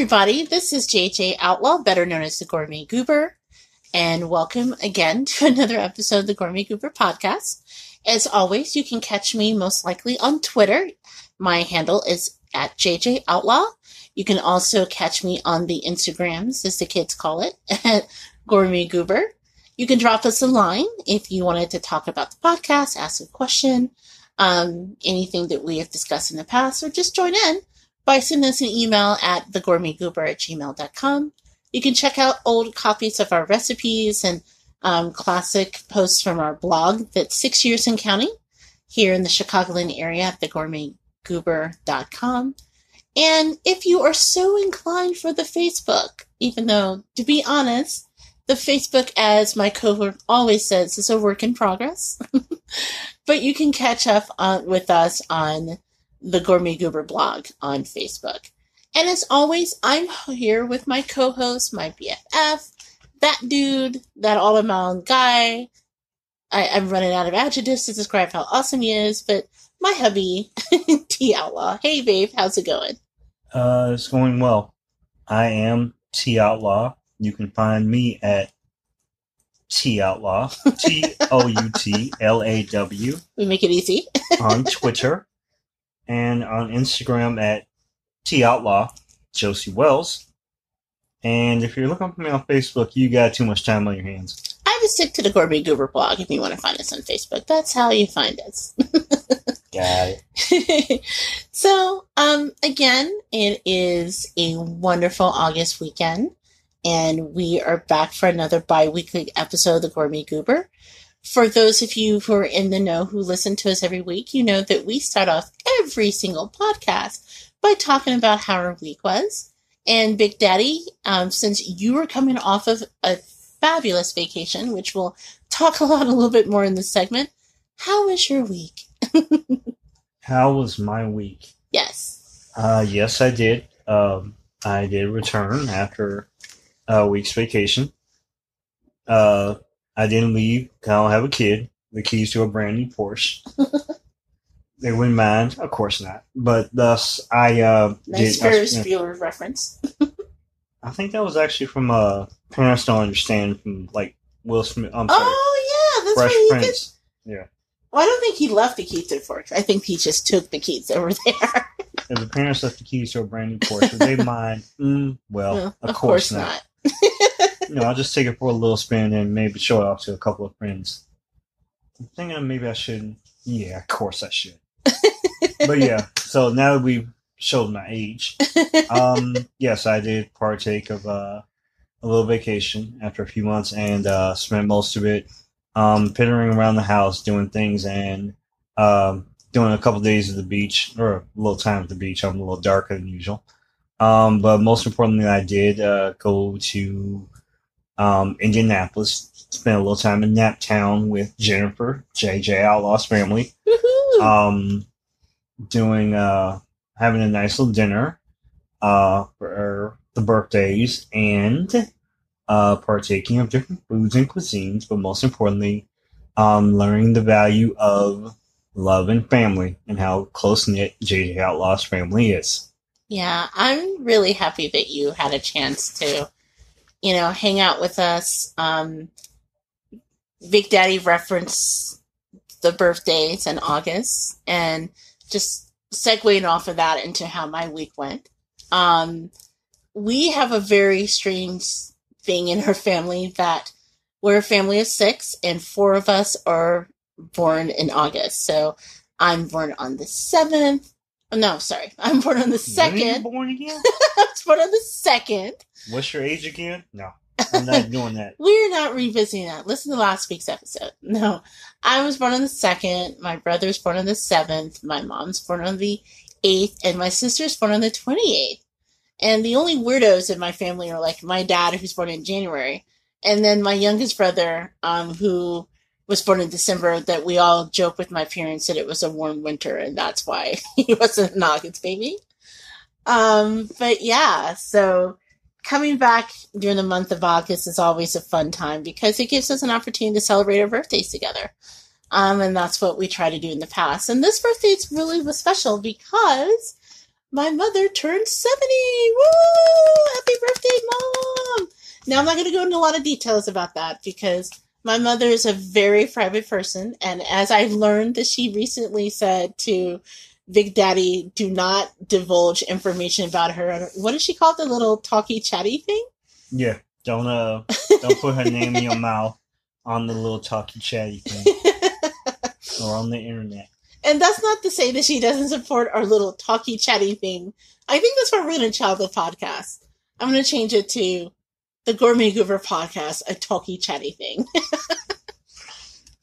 everybody. This is JJ Outlaw, better known as the Gourmet Goober, and welcome again to another episode of the Gourmet Goober podcast. As always, you can catch me most likely on Twitter. My handle is at JJ Outlaw. You can also catch me on the Instagrams, as the kids call it, at Gourmet Goober. You can drop us a line if you wanted to talk about the podcast, ask a question, um, anything that we have discussed in the past, or just join in by sending us an email at thegourmetgoober at gmail.com. You can check out old copies of our recipes and um, classic posts from our blog that's six years in counting here in the Chicagoland area at thegourmetgoober.com. And if you are so inclined for the Facebook, even though, to be honest, the Facebook, as my cohort always says, is a work in progress. but you can catch up on, with us on the Gourmet Goober blog on Facebook. And as always, I'm here with my co-host, my BFF, that dude, that all around guy. I, I'm running out of adjectives to describe how awesome he is, but my hubby, T Outlaw. Hey, babe, how's it going? Uh, it's going well. I am T Outlaw. You can find me at T Outlaw, T O U T L A W. We make it easy. on Twitter and on Instagram at T Outlaw, Josie Wells. And if you're looking for me on Facebook, you got too much time on your hands. I would stick to the Gourmet Goober blog if you want to find us on Facebook. That's how you find us. got it. so, um, again, it is a wonderful August weekend, and we are back for another bi weekly episode of the Gourmet Goober. For those of you who are in the know who listen to us every week, you know that we start off every single podcast by talking about how our week was. And Big Daddy, um, since you were coming off of a fabulous vacation, which we'll talk a lot, a little bit more in this segment, how was your week? How was my week? yes. Uh, yes, I did. Um, I did return after a week's vacation. Uh, I didn't leave. I don't have a kid. The keys to a brand new Porsche. they wouldn't mind, of course not. But thus, I uh, Nice did. I, Ferris yeah, Bueller reference. I think that was actually from uh, Parents Don't Understand from like Will Smith. I'm sorry, Oh, yeah, that's Fresh right. He Prince. Yeah, Well, I don't think he left the keys to the Porsche. I think he just took the keys over there. if the parents left the keys to a brand new Porsche, would they mind? Mm, well, Well, of, course, not. You know, I'll just take it for a little spin and maybe show it off to a couple of friends. I'm thinking maybe I shouldn't. Yeah, of course I should. but yeah, so now that we've showed my age, um, yes, I did partake of uh, a little vacation after a few months and uh, spent most of it um, pittering around the house, doing things, and um, doing a couple days at the beach or a little time at the beach. I'm a little darker than usual. Um, but most importantly, I did uh, go to um, Indianapolis, spent a little time in Naptown with Jennifer, JJ Outlaw's family, um, doing uh, having a nice little dinner uh, for the birthdays and uh, partaking of different foods and cuisines, but most importantly, um, learning the value of love and family and how close knit JJ Outlaw's family is. Yeah, I'm really happy that you had a chance to, you know, hang out with us. Um, Big Daddy referenced the birthdays in August and just segueing off of that into how my week went. Um, we have a very strange thing in our family that we're a family of six and four of us are born in August. So I'm born on the 7th. No, sorry. I'm born on the When are you second. born again? I was born on the second. What's your age again? No, I'm not doing that. We're not revisiting that. Listen to last week's episode. No, I was born on the second. My brother's born on the seventh. My mom's born on the eighth, and my sister's born on the twenty eighth. And the only weirdos in my family are like my dad, who's born in January, and then my youngest brother, um, who was born in December. That we all joke with my parents that it was a warm winter, and that's why he wasn't an August baby. Um, but yeah, so coming back during the month of August is always a fun time because it gives us an opportunity to celebrate our birthdays together. Um, and that's what we try to do in the past. And this birthday really was special because my mother turned 70. Woo! Happy birthday, mom! Now, I'm not going to go into a lot of details about that because my mother is a very private person. And as I learned that she recently said to Big Daddy, do not divulge information about her. What does she call? The little talky chatty thing? Yeah. Don't uh don't put her name in your mouth on the little talky chatty thing. or on the internet. And that's not to say that she doesn't support our little talky chatty thing. I think that's what we're to child the podcast. I'm going to change it to the Gourmet Goober podcast, a talky chatty thing. and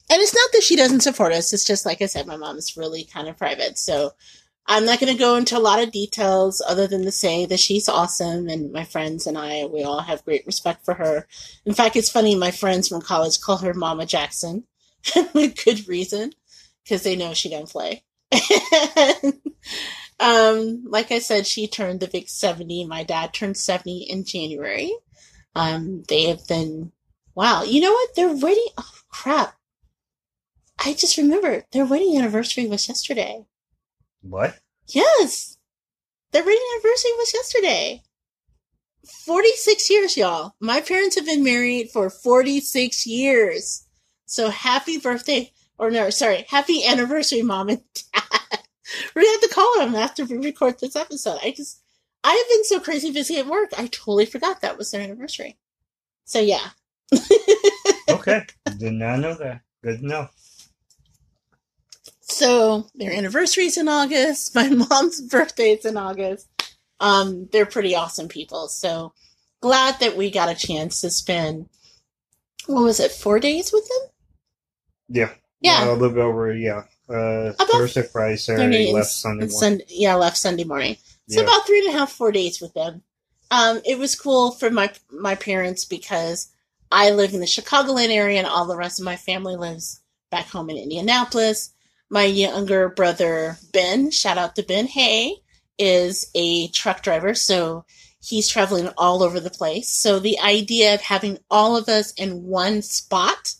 it's not that she doesn't support us. It's just like I said, my mom is really kind of private. So I'm not going to go into a lot of details other than to say that she's awesome and my friends and I, we all have great respect for her. In fact, it's funny, my friends from college call her Mama Jackson with good reason because they know she don't play. um, like I said, she turned the big 70. My dad turned 70 in January. Um, they have been, wow, you know what? Their wedding, oh crap. I just remember their wedding anniversary was yesterday. What? Yes. Their wedding anniversary was yesterday. 46 years, y'all. My parents have been married for 46 years. So happy birthday, or no, sorry, happy anniversary, mom and dad. We're gonna have to call them after we record this episode. I just, I have been so crazy busy at work, I totally forgot that was their anniversary. So yeah. okay. Did not know that. Good to know. So their anniversary's in August. My mom's birthday is in August. Um, they're pretty awesome people. So glad that we got a chance to spend what was it, four days with them? Yeah. Yeah. Uh, a little bit over, yeah. Uh, Thursday, Friday, Saturday, left Sunday morning. Sun- yeah, left Sunday morning. So Yeah. about three and a half, four days with them. Um, it was cool for my my parents because I live in the Chicagoland area and all the rest of my family lives back home in Indianapolis. My younger brother Ben, shout out to Ben Hay, is a truck driver, so he's traveling all over the place. So the idea of having all of us in one spot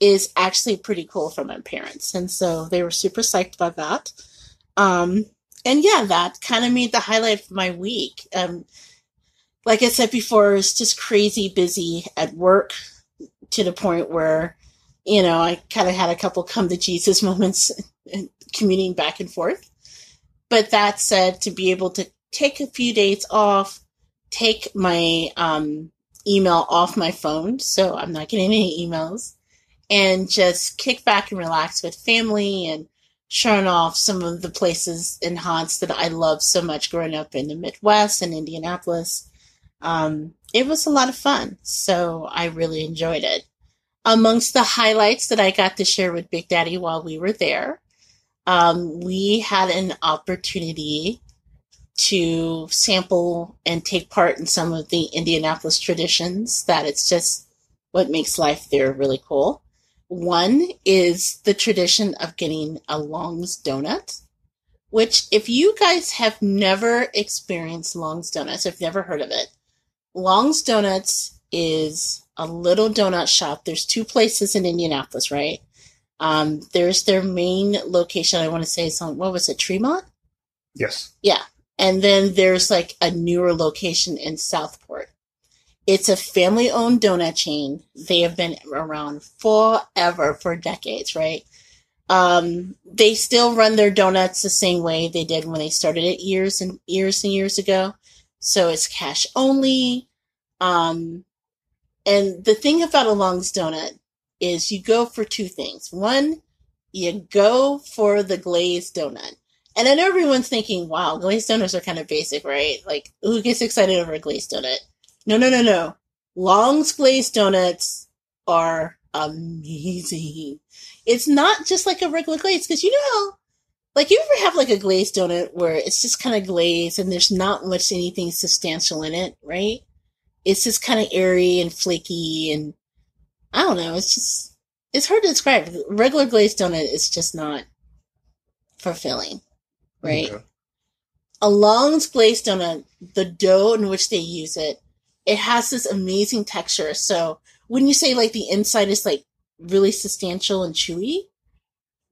is actually pretty cool for my parents, and so they were super psyched by that. Um, and yeah, that kind of made the highlight of my week. Um, like I said before, it was just crazy busy at work to the point where, you know, I kind of had a couple come to Jesus moments and commuting back and forth. But that said, to be able to take a few days off, take my um, email off my phone, so I'm not getting any emails, and just kick back and relax with family and showing off some of the places and haunts that I loved so much growing up in the Midwest and Indianapolis. Um, it was a lot of fun, so I really enjoyed it. Amongst the highlights that I got to share with Big Daddy while we were there, um, we had an opportunity to sample and take part in some of the Indianapolis traditions that it's just what makes life there really cool. One is the tradition of getting a Long's donut, which if you guys have never experienced Long's donuts, if never heard of it, Long's Donuts is a little donut shop. There's two places in Indianapolis, right? Um, there's their main location. I want to say it's on what was it, Tremont? Yes. Yeah. And then there's like a newer location in Southport. It's a family owned donut chain. They have been around forever, for decades, right? Um, they still run their donuts the same way they did when they started it years and years and years ago. So it's cash only. Um, and the thing about a Long's donut is you go for two things. One, you go for the glazed donut. And know everyone's thinking, wow, glazed donuts are kind of basic, right? Like, who gets excited over a glazed donut? No, no, no, no. Long's glazed donuts are amazing. It's not just like a regular glaze, because you know how, like, you ever have like a glazed donut where it's just kind of glazed and there's not much anything substantial in it, right? It's just kind of airy and flaky and I don't know. It's just, it's hard to describe. Regular glazed donut is just not fulfilling, right? Okay. a Long's glazed donut, the dough in which they use it, it has this amazing texture. So when you say like the inside is like really substantial and chewy,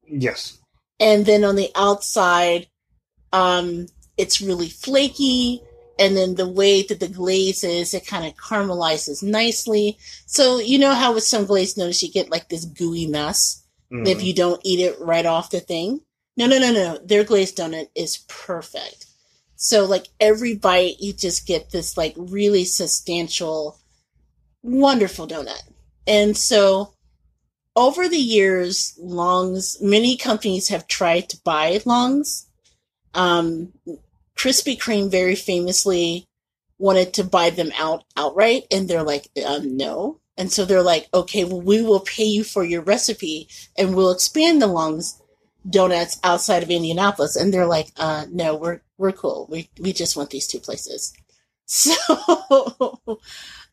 Yes. and then on the outside, um, it's really flaky and then the way that the glaze is, it kind of caramelizes nicely. So you know how with some glazed donuts you get like this gooey mess Mm. if you don't eat it right off the thing. No, no, no, no. Their glazed donut is perfect. So like every bite, you just get this like really substantial, wonderful donut. And so over the years, Longs, many companies have tried to buy Longs. Um, Krispy Kreme very famously wanted to buy them out outright, and they're like, uh, no. And so they're like, okay, well, we will pay you for your recipe and we'll expand the Longs donuts outside of Indianapolis. And they're like, uh, no, we're, we're cool. We, we just want these two places. So,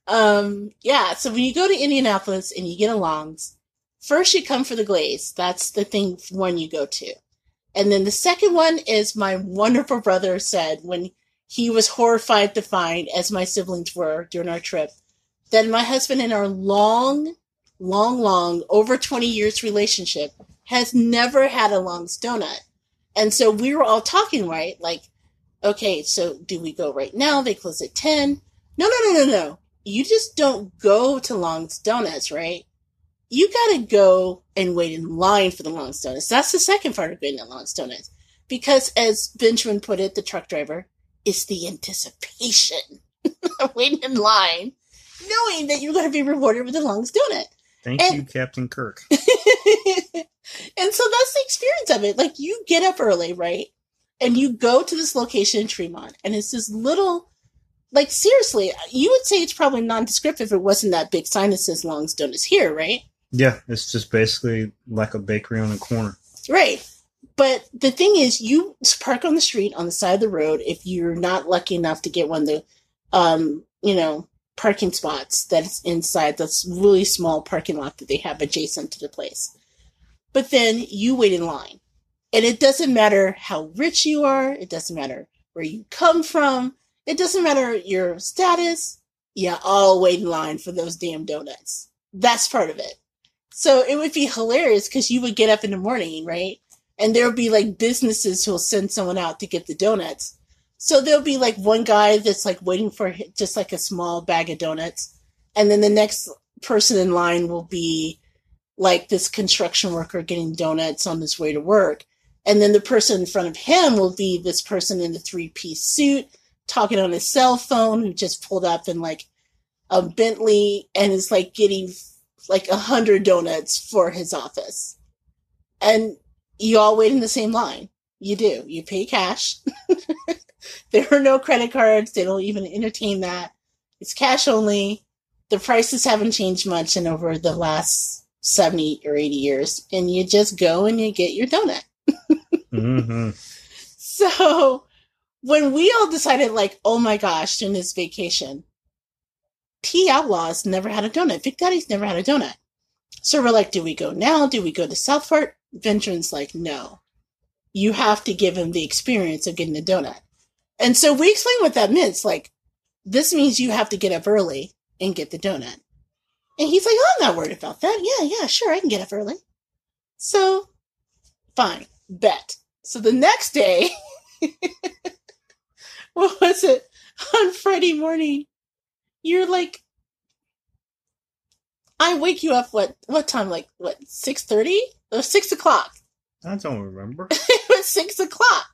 um, yeah. So when you go to Indianapolis and you get a Longs, first you come for the glaze. That's the thing one you go to. And then the second one is my wonderful brother said when he was horrified to find, as my siblings were during our trip, that my husband in our long, long, long, over 20 years relationship has never had a Long's donut. And so we were all talking, right? Like, okay, so do we go right now? They close at 10. No, no, no, no, no. You just don't go to Long's Donuts, right? You gotta go and wait in line for the Long's Donuts. That's the second part of being at Long's Donuts. Because as Benjamin put it, the truck driver, it's the anticipation of waiting in line, knowing that you're going to be rewarded with the Long's Donut. Thank and- you, Captain Kirk. and so that's the experience of it. Like you get up early, right? And you go to this location in Tremont, and it's this little, like seriously, you would say it's probably nondescript if it wasn't that big sign that says Long's Donuts here, right? Yeah, it's just basically like a bakery on the corner. Right. But the thing is, you park on the street on the side of the road if you're not lucky enough to get one of the, um, you know, parking spots that's inside this really small parking lot that they have adjacent to the place. But then you wait in line. And it doesn't matter how rich you are, it doesn't matter where you come from, it doesn't matter your status. Yeah, all wait in line for those damn donuts. That's part of it. So it would be hilarious because you would get up in the morning, right? And there would be like businesses who'll send someone out to get the donuts. So there'll be like one guy that's like waiting for just like a small bag of donuts. And then the next person in line will be like this construction worker getting donuts on his way to work. And then the person in front of him will be this person in the three piece suit talking on his cell phone who just pulled up in like a Bentley and is like getting like a hundred donuts for his office. And you all wait in the same line. You do. You pay cash. there are no credit cards. They don't even entertain that. It's cash only. The prices haven't changed much in over the last 70 or 80 years. And you just go and you get your donut. Hmm So when we all decided, like, oh my gosh, during this vacation, T Outlaws never had a donut. Big Daddy's never had a donut. So we're like, do we go now? Do we go to Southport? Venture's like, no. You have to give him the experience of getting a donut. And so we explained what that meant. It's like, this means you have to get up early and get the donut. And he's like, oh, I'm not worried about that. Yeah, yeah, sure, I can get up early. So, fine, bet. So the next day, what was it? On Friday morning, you're like, I wake you up. What what time? Like what? Six thirty or six o'clock? I don't remember. it was six o'clock,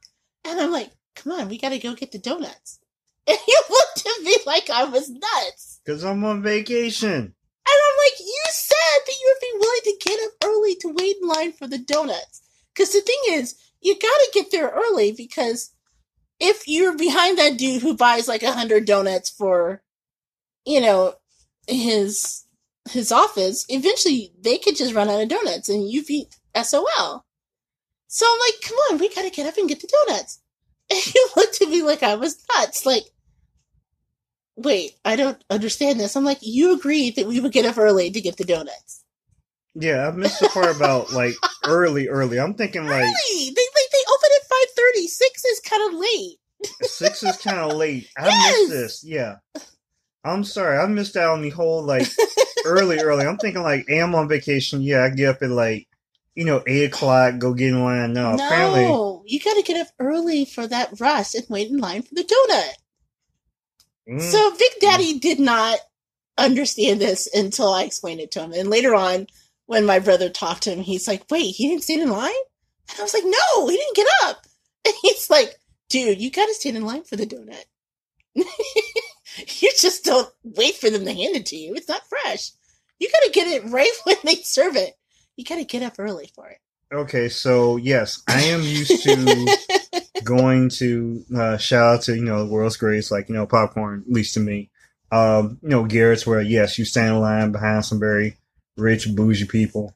and I'm like, come on, we got to go get the donuts. And you looked at me like I was nuts. Because I'm on vacation. And I'm like, you said that you would be willing to get up early to wait in line for the donuts. Because the thing is, you got to get there early because if you're behind that dude who buys like a hundred donuts for, you know, his his office, eventually they could just run out of donuts and you be SOL. So I'm like, come on, we got to get up and get the donuts. And you looked at me like I was nuts. Like, wait, I don't understand this. I'm like, you agreed that we would get up early to get the donuts. Yeah, I missed the part about like early, early. I'm thinking like Early! They, they, they open at 5.30. 6 is kind of late. six is kind of late. I Yes! missed this. Yeah, I'm sorry. I missed out on the whole like early, early. I'm thinking like, I'm on vacation. Yeah, I get up at like you know eight o'clock. Go get in line. No, apparently no, you got to get up early for that rush and wait in line for the donut. Mm. So Big Daddy did not understand this until I explained it to him. And later on, when my brother talked to him, he's like, wait, he didn't stand in line? And I was like, no, he didn't get up. And he's like, dude, you got to stand in line for the donut. you just don't wait for them to hand it to you. It's not fresh. You got to get it right when they serve it. You got to get up early for it. Okay, so yes, I am used to going to uh, shout out to you know the world's greatest, like you know popcorn, at least to me. Um, you know Garrett's, where yes, you stand in line behind some very rich bougie people,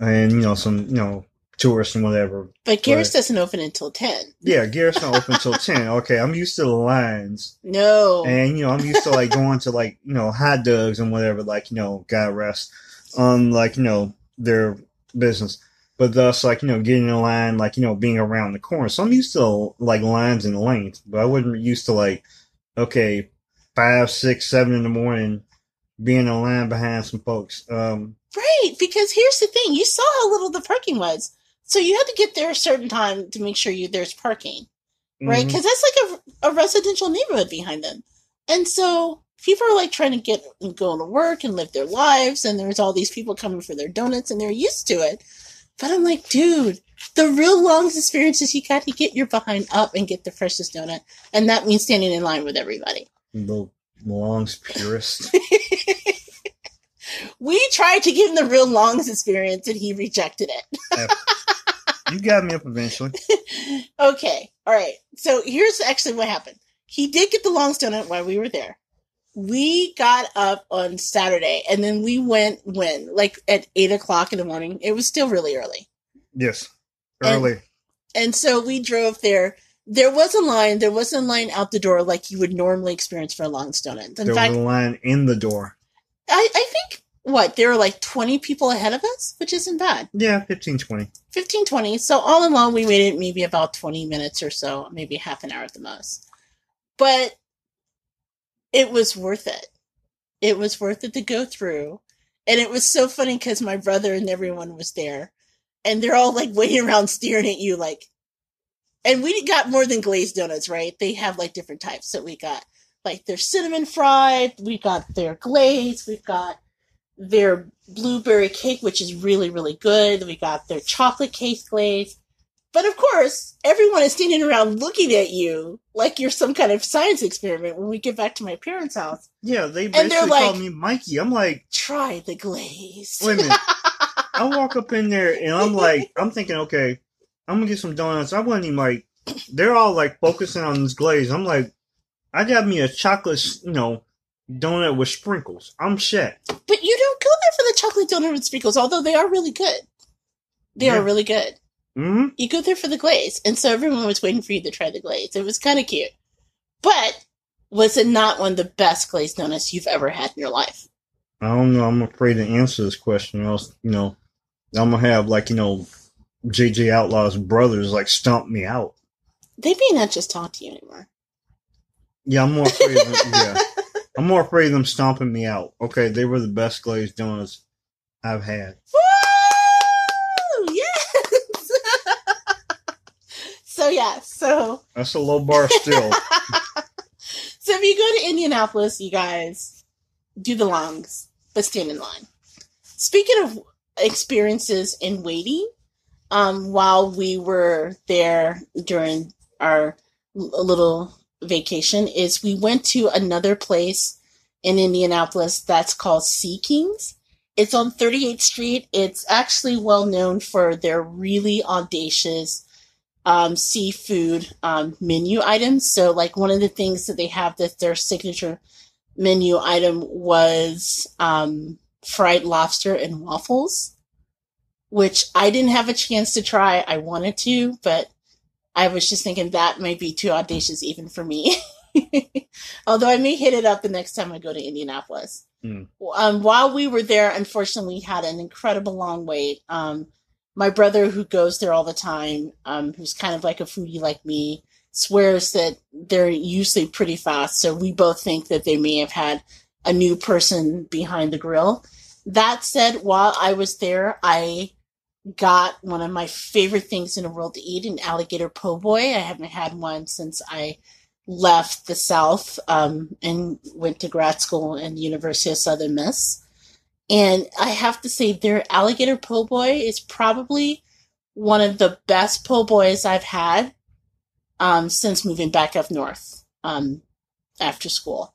and you know some you know tourists and whatever. But Garrett's But- doesn't open until 10. Yeah, Garrett's not open until ten. Okay, I'm used to the lines, No. and you know I'm used to like going to like you know hot dogs and whatever, like you know God rest on like you know their business. But thus, like you know, getting in line, like you know, being around the corner. So I'm used to like lines and length, but I wasn't used to like, okay, five, six, seven in the morning, being in line behind some folks. Um, Right, because here's the thing: you saw how little the parking was, so you had to get there a certain time to make sure you there's parking, right? mhm. Because that's like a, a residential neighborhood behind them, and so people are like trying to get and go to work and live their lives, and there's all these people coming for their donuts, and they're used to it. But I'm like, dude, the real Longs experience is you got to get your behind up and get the freshest donut, and that means standing in line with everybody. the Long's purist. We tried to give him the real Longs experience, and he rejected it. you got me up eventually. okay, all right. So here's actually what happened. He did get the long donut while we were there. We got up on Saturday, and then we went when like at eight o'clock in the morning. It was still really early, Yes, And- early. and so we drove there. There was a line. There wasn't a line out the door like you would normally experience for a long donut. In there fact, was a line in the door. I, I think what there were like twenty people ahead of us, which isn't bad. Yeah, 15, 20. 15 20 so all in all we waited maybe about 20 minutes or so maybe half an hour at the most but it was worth it it was worth it to go through and it was so funny because my brother and everyone was there and they're all like waiting around staring at you like and we got more than glazed donuts right they have like different types so we got like their cinnamon fried we got their glaze, we've got their blueberry cake, which is really, really good. We got their chocolate cake glaze. But of course, everyone is standing around looking at you like you're some kind of science experiment when we get back to my parents' house. Yeah, they basically like- me Mikey. I'm like, Try the glaze. wait a minute. I walk up in there and I'm like, I'm thinking, okay, I'm gonna get some donuts. I wasn't even like, they're all like focusing on this glaze. I'm like, I got me a chocolate, you know, donut with sprinkles. I'm shit. But you don't go there for the chocolate donut with sprinkles, although they are really good. They Yeah. are really good. hmm You go there for the glaze. And so everyone was waiting for you to try the glaze. It was kind of cute. But was it not one of the best glazed donuts you've ever had in your life? I don't know. I'm afraid to answer this question. Or else, you know, I'm gonna have like, you know, JJ Outlaw's brothers like stomp me out. They may not just talk to you anymore. Yeah, I'm more afraid. Of them, yeah, I'm more afraid of them stomping me out. Okay, they were the best glazed donuts I've had. Woo! Yes. so yeah, so That's a low bar still. so if you go to Indianapolis, you guys do the longs, but stand in line. Speaking of experiences in waiting, um, while we were there during our little vacation, is we went to another place in Indianapolis that's called Sea Kings. It's on 38th Street. It's actually well known for their really audacious um, seafood um, menu items. So, like one of the things that they have that their signature menu item was um, fried lobster and waffles, which I didn't have a chance to try. I wanted to, but I was just thinking that might be too audacious even for me. Although I may hit it up the next time I go to Indianapolis. Hmm. Um, while we were there, unfortunately, we had an incredible long wait. Um, my brother, who goes there all the time, um, who's kind of like a foodie like me, swears that they're usually pretty fast. So we both think that they may have had a new person behind the grill. That said, while I was there, I got one of my favorite things in the world to eat an alligator po' boy. I haven't had one since I left the South um, and went to grad school in the University of Southern Miss. And I have to say, their alligator po' boy is probably one of the best po' boys I've had um, since moving back up north um, after school.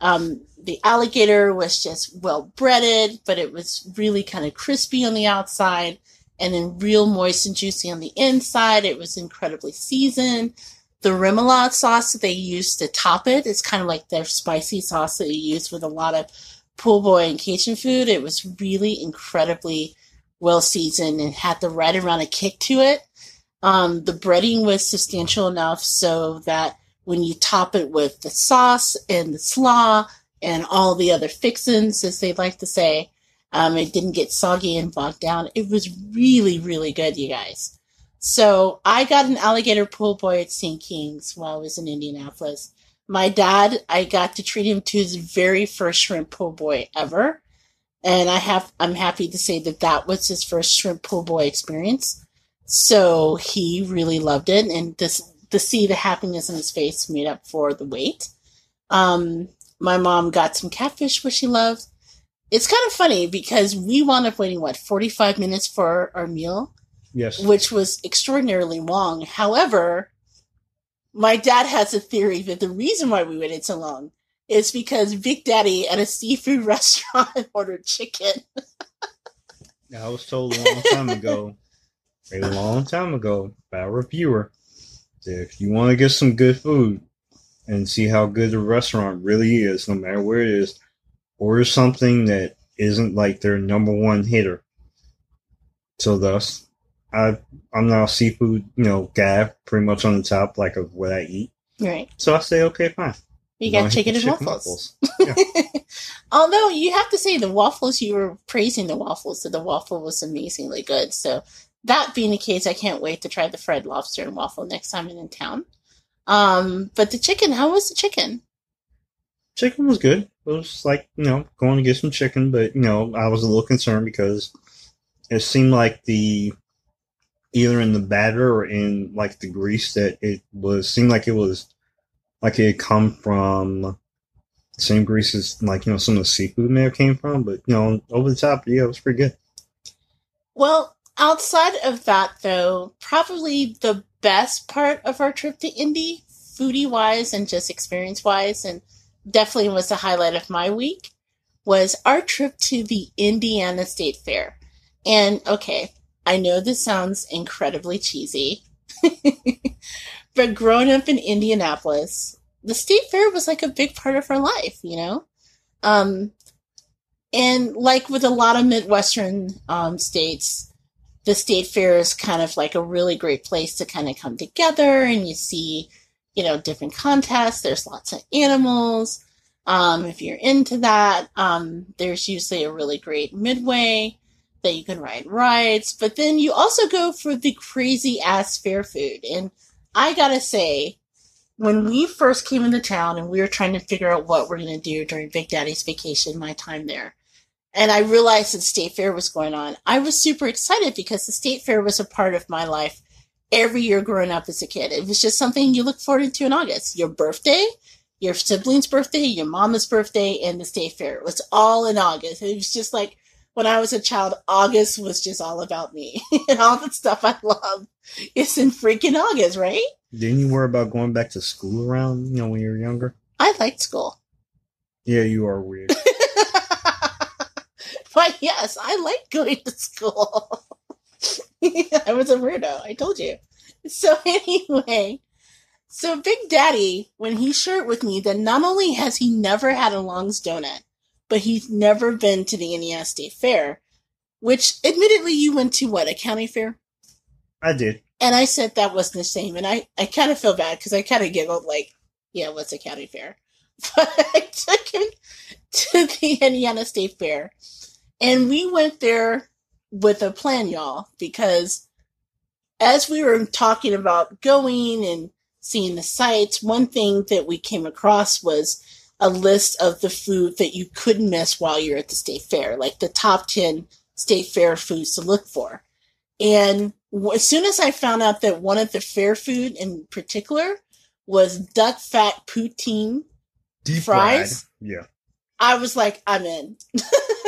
Um, the alligator was just well breaded, but it was really kind of crispy on the outside and then real moist and juicy on the inside. It was incredibly seasoned. The remoulade sauce that they used to top it—it's kind of like their spicy sauce that you use with a lot of po' boy and Cajun food. It was really incredibly well seasoned and had the right amount of kick to it. Um, the breading was substantial enough so that when you top it with the sauce and the slaw and all the other fixins, as they like to say, um, it didn't get soggy and bogged down. It was really, really good, you guys. So I got an alligator po' boy at Sea King's while I was in Indianapolis. My dad, I got to treat him to his very first shrimp po' boy ever. And I have, I'm happy to say that that was his first shrimp po' boy experience. So he really loved it. And this, to see the happiness in his face made up for the wait. Um, my mom got some catfish, which she loved. It's kind of funny because we wound up waiting, what, 45 minutes for our meal? Yes. Which was extraordinarily long. However, my dad has a theory that the reason why we waited so long is because Big Daddy at a seafood restaurant ordered chicken. I was told a long time ago, a long time ago, by a reviewer, that if you want to get some good food and see how good the restaurant really is, no matter where it is, order something that isn't like their number one hitter. So thus, I I'm now a seafood, you know, guy, pretty much on the top, like of what I eat. Right. So I say, okay, fine. You got chicken and waffles. Although you have to say the waffles, you were praising the waffles, so the waffle was amazingly good. So that being the case, I can't wait to try the fried lobster and waffle next time I'm in town. Um, but the chicken, how was the chicken? chicken was good. It was like, you know, going to get some chicken, but, you know, I was a little concerned because it seemed like the, either in the batter or in like the grease that it was, seemed like it was, like it had come from the same grease as like, you know, some of the seafood may have came from, but, you know, over the top, yeah, it was pretty good. Well, outside of that, though, probably the best part of our trip to Indy, foodie wise and just experience wise, and definitely was the highlight of my week, was our trip to the Indiana State Fair. And okay, I know this sounds incredibly cheesy, but growing up in Indianapolis, the state fair was like a big part of our life, you know? Um, and like with a lot of Midwestern um, states, the state fair is kind of like a really great place to kind of come together and you see, you know, different contests. There's lots of animals. Um, if you're into that, um, there's usually a really great midway that you can ride rides. But then you also go for the crazy ass fair food. And I gotta say, when we first came into town and we were trying to figure out what we're gonna do during Big Daddy's vacation, my time there, and I realized that State Fair was going on, I was super excited because the State Fair was a part of my life every year growing up as a kid. It was just something you look forward to in August. Your birthday, your sibling's birthday, your mama's birthday, and the State Fair. It was all in August. It was just like when I was a child, August was just all about me. and all the stuff I love is in freaking August, right? Didn't you worry about going back to school around, you know, when you were younger? I liked school. Yeah, you are weird. but yes, I like going to school. I was a weirdo. I told you. So anyway, so Big Daddy, when he shared with me that not only has he never had a Long's donut, but he's never been to the Indiana State Fair, which admittedly you went to what, a county fair? I did. And I said that wasn't the same. And I, I kind of feel bad because I kind of giggled like, yeah, what's a county fair? But I took him to the Indiana State Fair. And we went there with a plan, y'all, because as we were talking about going and seeing the sights, one thing that we came across was a list of the food that you couldn't miss while you're at the state fair, like the top 10 state fair foods to look for. And as soon as I found out that one of the fair food in particular was duck fat poutine, Deep Fries? fried. Yeah. I was like, I'm in.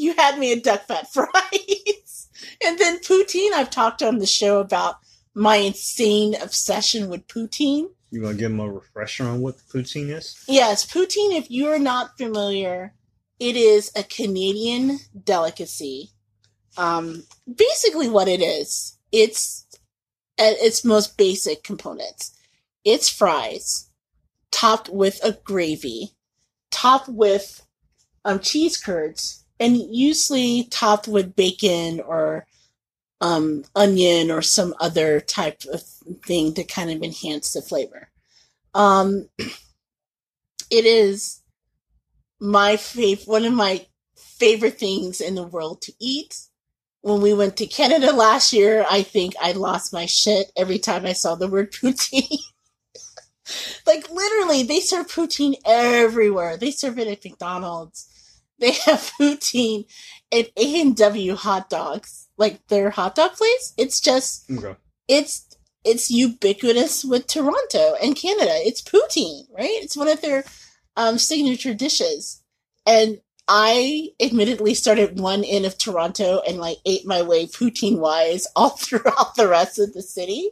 you had me at duck fat fries. and then poutine, I've talked on the show about my insane obsession with poutine. You want to give them a refresher on what poutine is? Yes, poutine, if you're not familiar, it is a Canadian delicacy. Um, basically, what it is, it's at its most basic components. It's fries topped with a gravy, topped with um, cheese curds, and usually topped with bacon or um, onion or some other type of thing to kind of enhance the flavor. Um, it is my favorite, one of my favorite things in the world to eat. When we went to Canada last year, I think I lost my shit every time I saw the word poutine. like literally, they serve poutine everywhere. They serve it at McDonald's. They have poutine at A and W hot dogs, like their hot dog place. It's just Okay. it's it's ubiquitous with Toronto and Canada. It's poutine, right? It's one of their um, signature dishes. And I admittedly started one end of Toronto and like ate my way poutine wise all throughout the rest of the city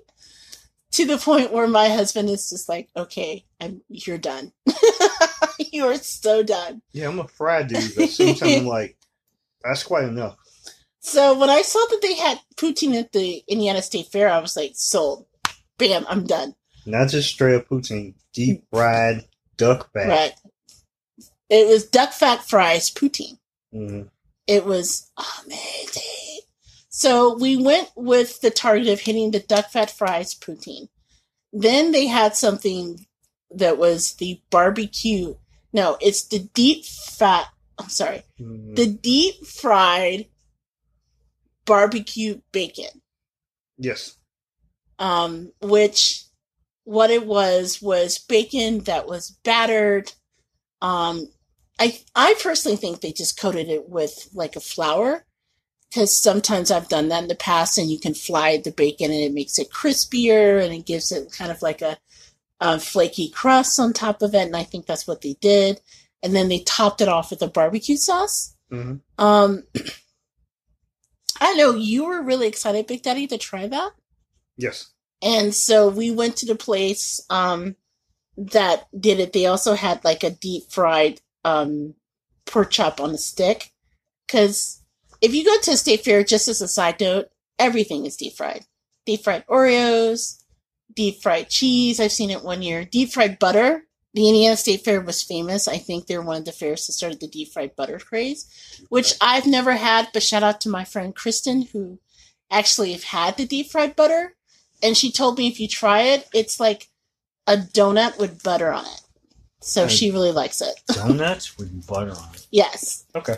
to the point where my husband is just like, okay, I'm, you're done. you are so done. Yeah, I'm a fried dude, but sometimes I'm like, that's quite enough. So when I saw that they had poutine at the Indiana State Fair, I was like, sold. Bam, I'm done. Not just straight up poutine, deep fried duck fat. Right. It was duck fat fries poutine. Mhm. It was amazing. So we went with the target of hitting the duck fat fries poutine. Then they had something that was the barbecue. No, it's the deep fat. I'm sorry. Mhm. The deep fried barbecue bacon. yes. um, which what it was was bacon that was battered. Um, I I personally think they just coated it with like a flour because sometimes I've done that in the past, and you can fly the bacon and it makes it crispier and it gives it kind of like a, a flaky crust on top of it. And I think that's what they did. And then they topped it off with a barbecue sauce. hmm Um, I know you were really excited, Big Daddy, to try that. Yes. And so we went to the place um, that did it. They also had like a deep fried um, pork chop on a stick. Because if you go to a state fair, just as a side note, everything is deep fried. Deep fried Oreos, deep fried cheese. I've seen it one year. Deep fried butter. The Indiana State Fair was famous. I think they're one of the fairs that started the deep fried butter craze, which I've never had. But shout out to my friend Kristen, who actually have had the deep fried butter and she told me if you try it, it's like a donut with butter on it. So Right. she really likes it. Donuts with butter on it. Yes. Okay.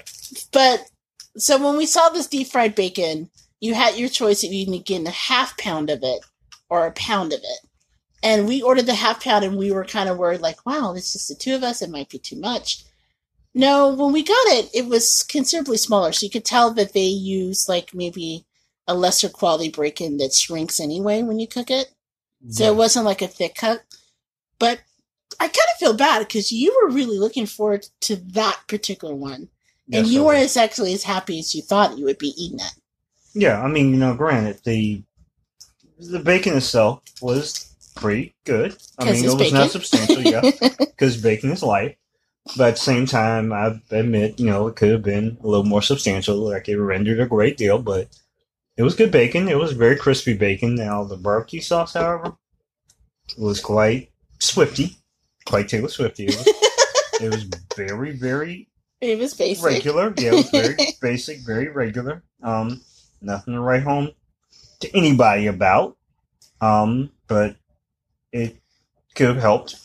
But so when we saw this deep fried bacon, you had your choice of either getting a half pound of it or a pound of it. And we ordered the half pound and we were kind of worried, like, wow, it's just the two of us. It might be too much. No, when we got it, it was considerably smaller. So you could tell that they use like maybe a lesser quality bacon that shrinks anyway when you cook it. So it wasn't like a thick cut. But I kind of feel bad because you were really looking forward to that particular one. And Yes, you weren't was. as actually as happy as you thought you would be eating it. Yeah, I mean, you know, granted, the the bacon itself was pretty good. I mean, it was not substantial, yeah, because bacon is light. But at the same time, I admit, you know, it could have been a little more substantial. Like it rendered a great deal, but it was good bacon. It was very crispy bacon. Now the barbecue sauce, however, was quite swifty, quite Taylor Swifty. It was, it was very, very It was basic. regular. Yeah, it was very basic, very regular. Um, nothing to write home to anybody about. Um, but it could have helped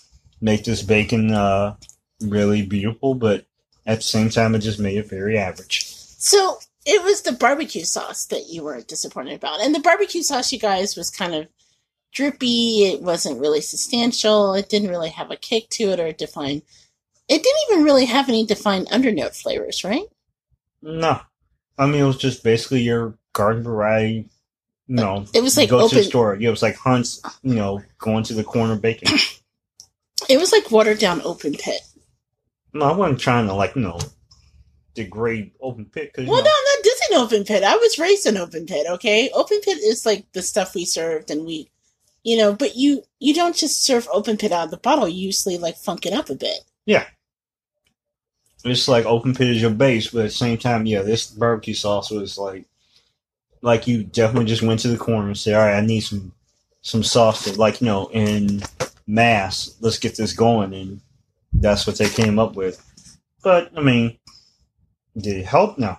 make this bacon uh really beautiful, but at the same time, it just made it very average. So it was the barbecue sauce that you were disappointed about. And the barbecue sauce, you guys, was kind of drippy. It wasn't really substantial. It didn't really have a kick to it or a defined. It didn't even really have any defined undernote flavors, right? No, I mean it was just basically your garden variety you know, It was like go to open. the store. Yeah, it was like Hunt's, you know, going to the corner baking. It was like watered down open pit. no, I wasn't trying to like, you know, degrade open pit Well, no, not this in open pit. I was raised in open pit. Okay, open pit is like the stuff we served, and we, you know, but you you don't just serve open pit out of the bottle. You usually like funk it up a bit. It's like open pit is your base, but at the same time, yeah, this barbecue sauce was like, like you definitely just went to the corner and said, all right, I need some some sauce to like, you know, in mass. Let's get this going, and that's what they came up with. But I mean, did it help? No.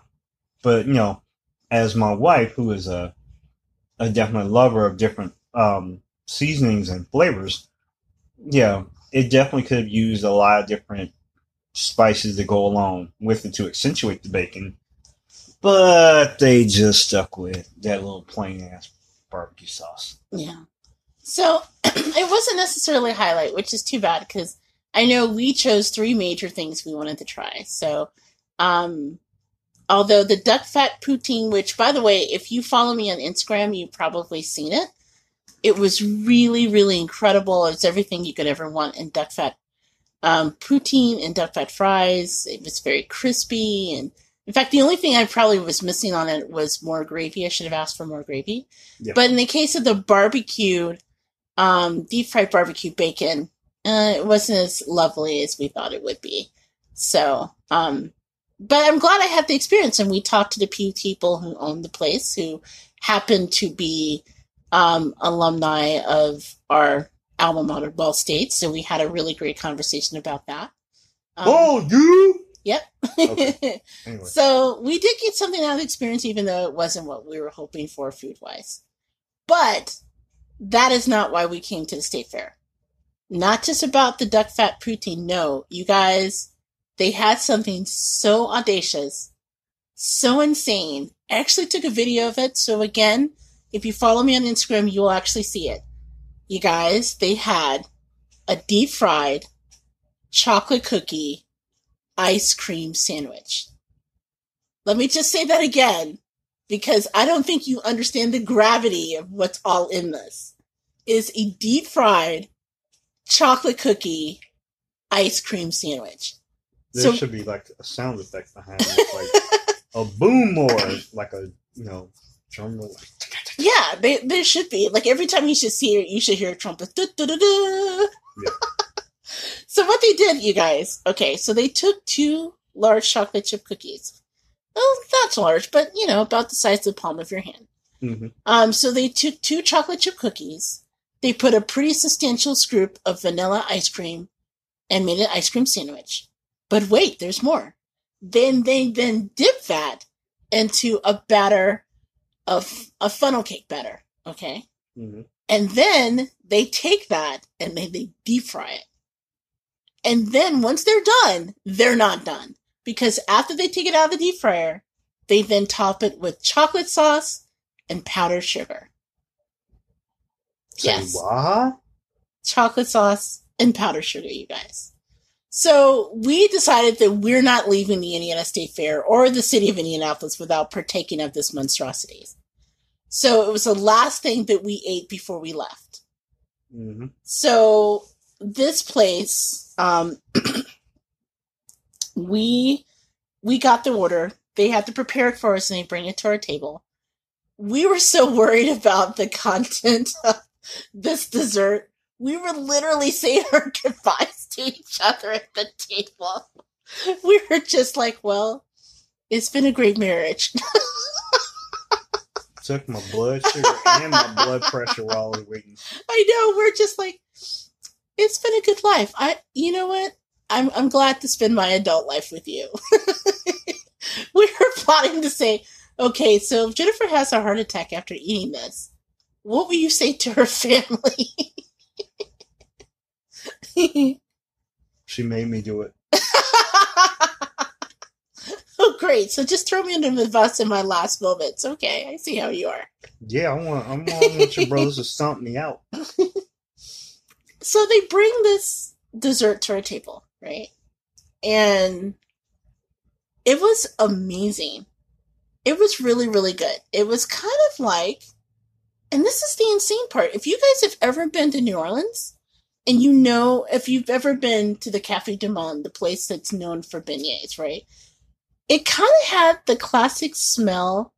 But you know, as my wife, who is a a definite lover of different um, seasonings and flavors, yeah, it definitely could have used a lot of different spices to go along with it to accentuate the bacon. But they just stuck with that little plain ass barbecue sauce. Yeah. So it wasn't necessarily a highlight, which is too bad because I know we chose three major things we wanted to try. So, um, although the duck fat poutine, which by the way, if you follow me on Instagram, you've probably seen it. It was really, really incredible. It's everything you could ever want in duck fat um, poutine and duck fat fries. It was very crispy, and in fact, the only thing I probably was missing on it was more gravy. I should have asked for more gravy. Yeah. But in the case of the barbecued, um, deep fried barbecue bacon, uh, it wasn't as lovely as we thought it would be. So, um, but I'm glad I had the experience, and we talked to the few people who owned the place who happened to be um, alumni of our alma mater, Ball State. So we had a really great conversation about that. Um, oh, you! Yep. Okay. Anyway, so we did get something out of the experience, even though it wasn't what we were hoping for food wise. But that is not why we came to the state fair. Not just about the duck fat poutine. No, you guys, they had something so audacious, so insane. I actually took a video of it. So again, if you follow me on Instagram, you will actually see it. You guys, they had a deep fried chocolate cookie ice cream sandwich. Let me just say that again, because I don't think you understand the gravity of what's all in this. Is a deep fried chocolate cookie ice cream sandwich. there so- should be like a sound effect behind it, like a boom or like a, you know, drum roll. Yeah, they, there should be. Like every time you should see it, you should hear a trumpet. Du. so what they did, you guys, okay, so they took two large chocolate chip cookies. Well, not large, but you know, about the size of the palm of your hand. Mhm. Um, so they took two chocolate chip cookies. They put a pretty substantial scoop of vanilla ice cream and made an ice cream sandwich. But wait, there's more. Then they then dip that into a batter of a funnel cake better. Okay. Mhm. And then they take that and then they deep fry it. And then once they're done, they're not done. Because after they take it out of the deep fryer, they then top it with chocolate sauce and powdered sugar. Say Yes. what? Chocolate sauce and powdered sugar, you guys. So we decided that we're not leaving the Indiana State Fair or the city of Indianapolis without partaking of this monstrosity. So it was the last thing that we ate before we left. Mm-hmm. So this place, um, we we got the order. They had to prepare it for us, and they bring it to our table. We were so worried about the content of this dessert. We were literally saying our goodbyes to each other at the table. We were just like, "Well, it's been a great marriage." Took my blood sugar and my blood pressure while I was waiting. I know. We're just like, it's been a good life. I, you know what? I'm I'm glad to spend my adult life with you. we were plotting to say, okay, so if Jennifer has a heart attack after eating this, what will you say to her family? She made me do it. oh, great! So just throw me under the bus in my last moments. Okay, I see how you are. Yeah, I want. I want, your brothers to stomp me out. so they bring this dessert to our table, right? And it was amazing. It was really, really good. It was kind of like and this is the insane part. If you guys have ever been to New Orleans, and you know, if you've ever been to the Cafe du Monde, the place that's known for beignets, right? It kind of had the classic smell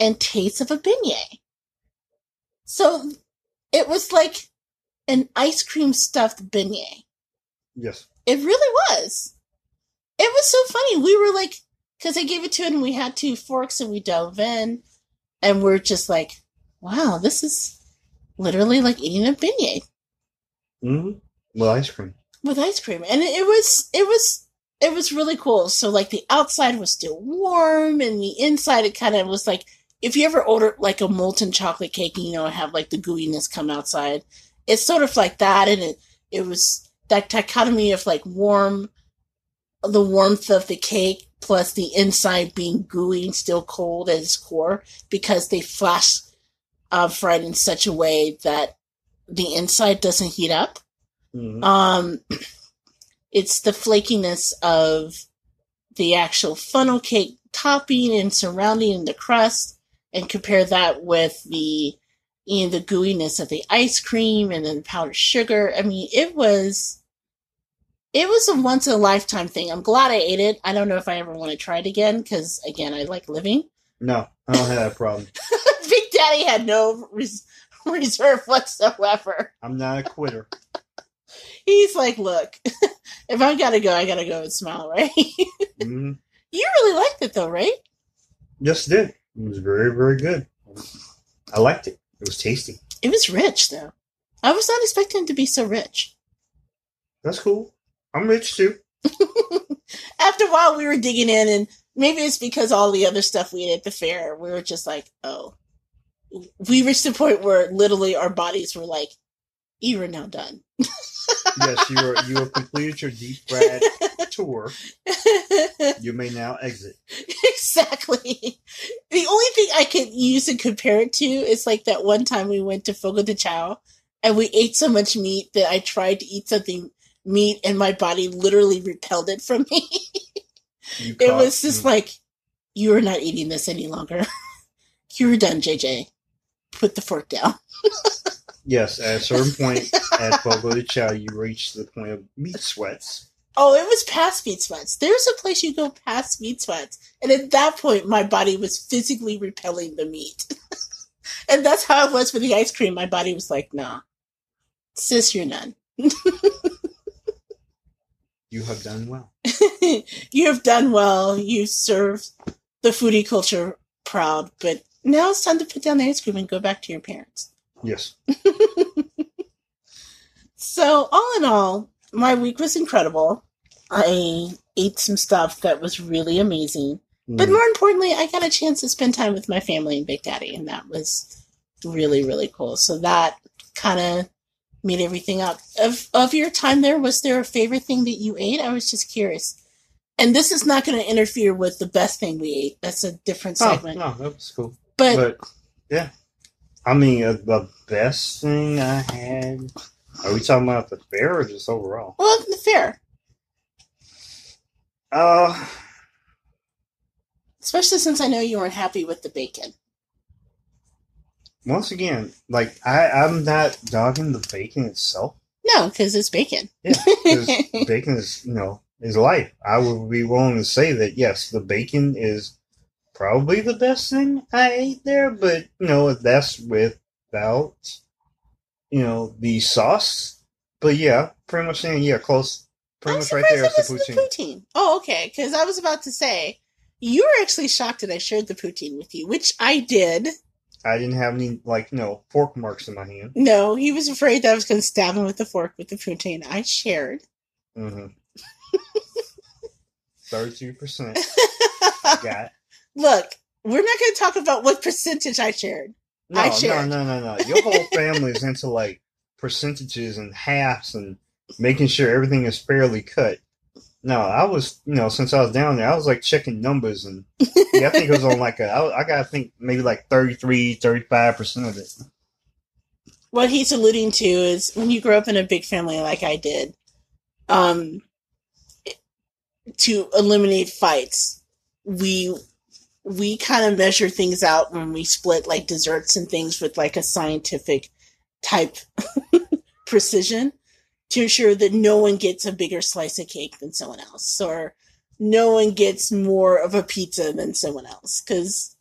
and taste of a beignet. So it was like an ice cream stuffed beignet. Yes. It really was. It was so funny. We were like, because I gave it to it and we had two forks and we dove in and we're just like, wow, this is literally like eating a beignet hmm Well, ice cream. with ice cream. And it, it was, it was, it was really cool. So like the outside was still warm and the inside it kind of was like, if you ever order like a molten chocolate cake and you know, have like the gooiness come outside, it's sort of like that. And it, it was that dichotomy of like warm, the warmth of the cake plus the inside being gooey and still cold at its core because they flash uh, fried in such a way that the inside doesn't heat up. hmm Um, it's the flakiness of the actual funnel cake topping and surrounding the crust, and compare that with the you know, the gooiness of the ice cream and then powdered sugar. I mean, it was it was a once in a lifetime thing. I'm glad I ate it. I don't know if I ever want to try it again because again, I like living. No, I don't have that problem. Big Daddy had no res- reserve whatsoever. I'm not a quitter. He's like, look, if I gotta go, I gotta go and smile, right? hmm you really liked it though, right? Yes, it did. It was very, very good. I liked it. It was tasty. It was rich though. I was not expecting it to be so rich. That's cool. I'm rich too. After a while, we were digging in, and maybe it's because all the other stuff we ate at the fair, we were just like, oh. We reached the point where literally our bodies were like, you are now done. Yes, you are. You have completed your deep fried tour. You may now exit. exactly. The only thing I can use and compare it to is like that one time we went to Fogo de Chao and we ate so much meat that I tried to eat something meat and my body literally repelled it from me. It was just like, you are not eating this any longer. You're done, JJ. Put the fork down. yes. At a certain point at Fogo de Chao, you reach the point of meat sweats. Oh, it was past meat sweats. There's a place you go past meat sweats. And at that point, my body was physically repelling the meat. and that's how it was with the ice cream. My body was like, nah, sis, you're none. You have done well. you have done well. You served the foodie culture proud. But now it's time to put down the ice cream and go back to your parents. Yes. So, all in all, my week was incredible. I ate some stuff that was really amazing. But Mm. more importantly, I got a chance to spend time with my family and Big Daddy, and that was really, really cool. So that kind of made everything up. Of of your time there, was there a favorite thing that you ate? I was just curious. And this is not going to interfere with the best thing we ate. That's a different Oh, segment. no, that was cool. But, But yeah, I mean, uh, the best thing I had. Are we talking about the fair or just overall? well, the fair, Uh, especially since I know you weren't happy with the bacon. once again, like I, I'm not dogging the bacon itself. No, because it's bacon. Yeah, bacon is, you know, is life. I would be willing to say that yes, the bacon is probably the best thing I ate there, but you know, that's without, you know, the sauce. But yeah, pretty much saying yeah, close. Pretty I'm much right there is the poutine. poutine. Oh, okay. Because I was about to say you were actually shocked that I shared the poutine with you, which I did. I didn't have any like no fork marks in my hand. No, he was afraid that I was going to stab him with the fork with the poutine. I shared. Mm-hmm. Thirty-two percent got. Look, we're not going to talk about what percentage I shared. No, I no, no, no, no. Your whole family is into like percentages and halves and making sure everything is fairly cut. No, I was, you know, since I was down there, I was like checking numbers and yeah, I think it was on like a, I, I gotta think maybe like 33, 35% of it. What he's alluding to is when you grow up in a big family like I did, um, to eliminate fights, we we kind of measure things out when we split like desserts and things with like a scientific type precision to ensure that no one gets a bigger slice of cake than someone else or no one gets more of a pizza than someone else because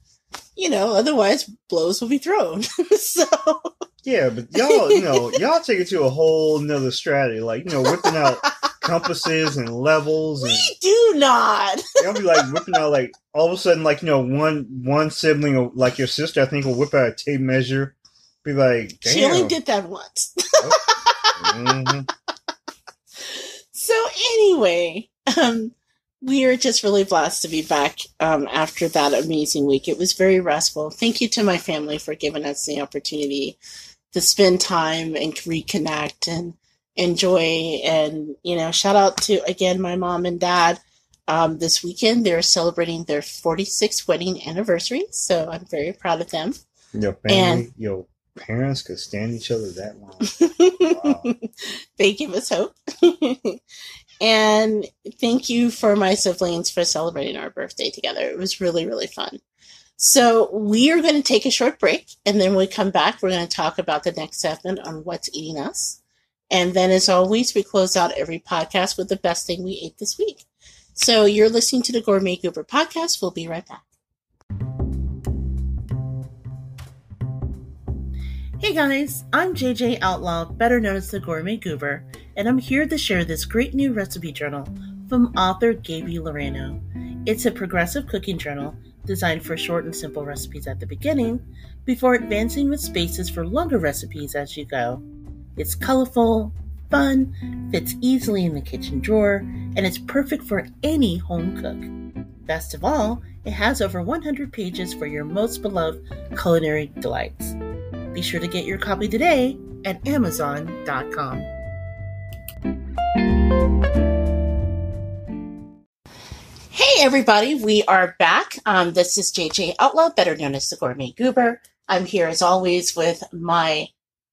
you know otherwise blows will be thrown. So Yeah, but y'all, you know, y'all take it to a whole nother strategy, like you know, whipping out compasses and levels, and we do not y'all be like whipping out like all of a sudden, like you know, one one sibling, or like your sister, I think, will whip out a tape measure, be like, damn. she only did that once Mhm. so anyway um we are just really blessed to be back um, after that amazing week. It was very restful. Thank you to my family for giving us the opportunity to spend time and reconnect and enjoy. And, you know, shout out to, again, my mom and dad. Um, this weekend, they're celebrating their 46th wedding anniversary. So I'm very proud of them. Your family, And- your parents could stand each other that long. Wow. they give us hope. and thank you for my siblings for celebrating our birthday together. It was really, really fun. So we are going to take a short break and then when we come back, we're going to talk about the next segment on what's eating us. And then as always, we close out every podcast with the best thing we ate this week. So you're listening to the Gourmet Goober podcast. We'll be right back. Hey guys, I'm JJ Outlaw, better known as the Gourmet Goober, and I'm here to share this great new recipe journal from author Gaby Loreno. It's a progressive cooking journal designed for short and simple recipes at the beginning, before advancing with spaces for longer recipes as you go. It's colorful, fun, fits easily in the kitchen drawer, and it's perfect for any home cook. Best of all, it has over 100 pages for your most beloved culinary delights. Be sure to get your copy today at Amazon.com. Everybody, we are back. Um, this is JJ Outlaw, better known as the Gourmet Goober. I'm here as always with my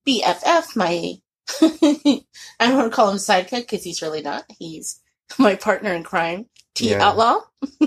BFF, my I don't want to call him sidekick because he's really not. He's my partner in crime, T Yeah. Outlaw.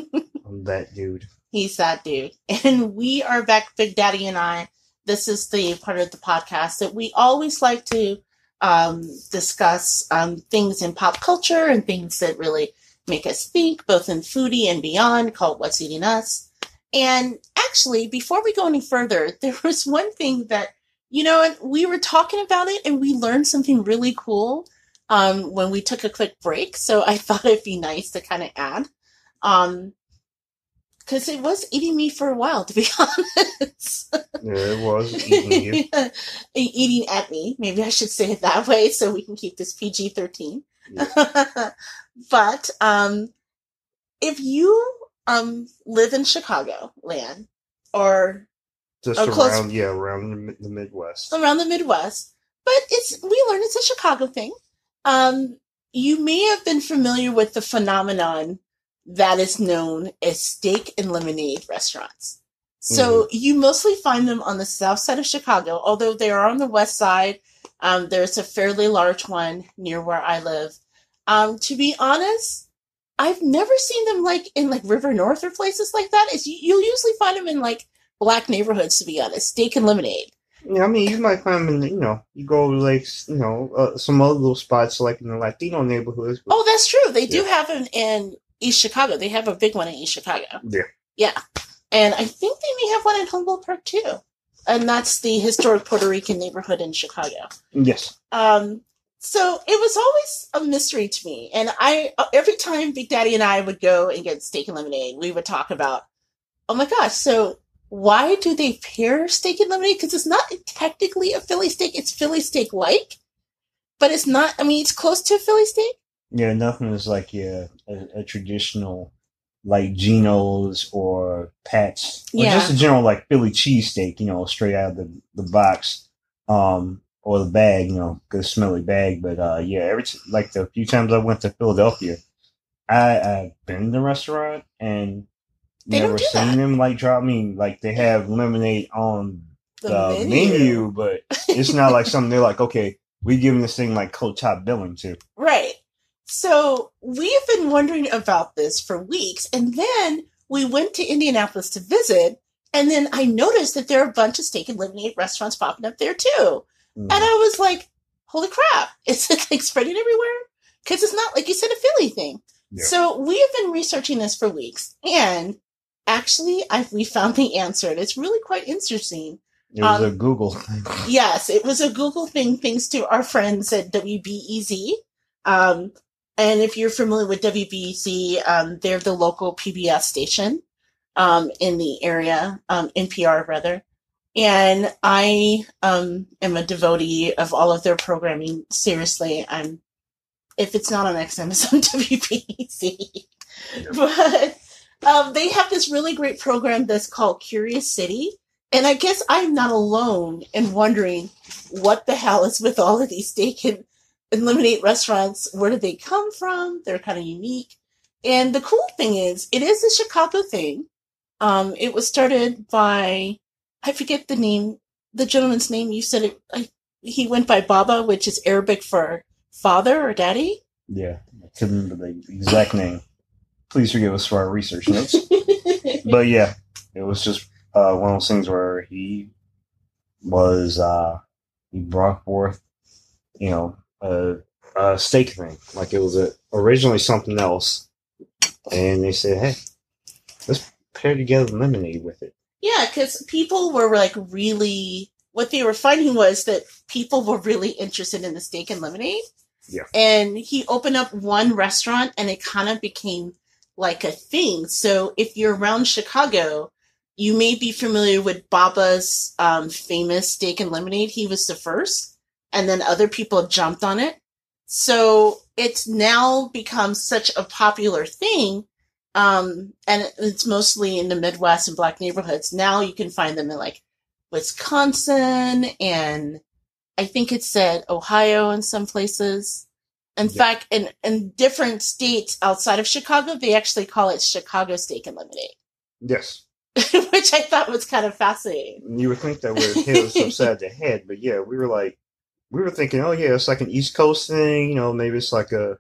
I'm that dude. He's that dude. And we are back, Big Daddy and I. This is the part of the podcast that we always like to um, discuss um, things in pop culture and things that really make us think, both in foodie and beyond, called What's Eating Us. And actually, before we go any further, there was one thing that, you know, we were talking about it and we learned something really cool um, when we took a quick break. So I thought it'd be nice to kind of add. Um, because it was eating me for a while, to be honest. Yeah, it was eating you. Eating at me. Maybe I should say it that way so we can keep this PG 13. but um, if you um, live in Chicago land or Just Oh, close- around, yeah, around the, the Midwest. around the Midwest, but it's we learned it's a Chicago thing. Um, you may have been familiar with the phenomenon that is known as steak and lemonade restaurants. So you mostly find them on the south side of Chicago, although they are on the west side. Um, there's a fairly large one near where I live. Um, to be honest, I've never seen them like in like River North or places like that. It's you'll usually find them in like black neighborhoods. To be honest, steak and lemonade. Yeah, I mean, you might find them in, you know, you go like, you know, uh, some other little spots, like in the Latino neighborhoods. but- Oh, that's true. They do have them in East Chicago. They have a big one in East Chicago. Yeah. Yeah. And I think they may have one in Humboldt Park too. And that's the historic Puerto Rican neighborhood in Chicago. Yes. Um, so it was always a mystery to me. And I, every time Big Daddy and I would go and get steak and lemonade, we would talk about, oh my gosh, so why do they pair steak and lemonade? Because it's not technically a Philly steak. It's Philly steak like, but it's not, I mean, it's close to a Philly steak. Yeah, nothing is like, yeah, a, a traditional, like, Geno's or Pat's. Or Yeah. just a general, like, Philly cheesesteak, you know, straight out of the, the box. Um, or the bag, you know, good smelly bag. But, uh, yeah, every, t- like, the few times I went to Philadelphia, I, I've been in the restaurant and They never do seen that. them, like, drop me, like, they have lemonade on The, the menu. menu, but it's not like something they're like, okay, we giving this thing like cold top billing to. Right. So we have been wondering about this for weeks, and then we went to Indianapolis to visit, and then I noticed that there are a bunch of steak and lemonade restaurants popping up there too. Mm. And I was like, holy crap, is it like spreading everywhere? Because it's not, like you said, a Philly thing. Yeah. So we have been researching this for weeks, and actually, I we found the answer, and it's really quite interesting. it was um, a Google thing. Yes, it was a Google thing, thanks to our friends at WBEZ. Um, and if you're familiar with WBEZ, um, they're the local PBS station um, in the area, um, NPR rather. And I um, am a devotee of all of their programming. Seriously, I'm. If it's not on XM, it's on WBEZ. But um, they have this really great program that's called Curious City. And I guess I'm not alone in wondering what the hell is with all of these steak and restaurants. Where do they come from? They're kind of unique. And the cool thing is, it is a Chicago thing. Um, it was started by, I forget the name, the gentleman's name. You said it, I, he went by Baba, which is Arabic for father or daddy. Yeah, I couldn't remember the exact name. Please forgive us for our research notes. but yeah, it was just uh, one of those things where he was uh, he brought forth, you know, a, a steak thing. Like it was a, originally something else, and they said, "Hey, let's pair together lemonade with it." Yeah, because people were like really. What they were finding was that people were really interested in the steak and lemonade. Yeah. And he opened up one restaurant and it kind of became like a thing. So if you're around Chicago, you may be familiar with Baba's um, famous steak and lemonade. He was the first, and then other people jumped on it. So it's now become such a popular thing. Um, and it's mostly in the Midwest and black neighborhoods. Now you can find them in like Wisconsin and I think it said Ohio in some places. In Yeah. fact, in, in different states outside of Chicago, they actually call it Chicago Steak and Lemonade, Yes, which I thought was kind of fascinating. you would think that would hit us upside the head, but yeah, we were like, we were thinking, oh yeah, it's like an East Coast thing. You know, maybe it's like a,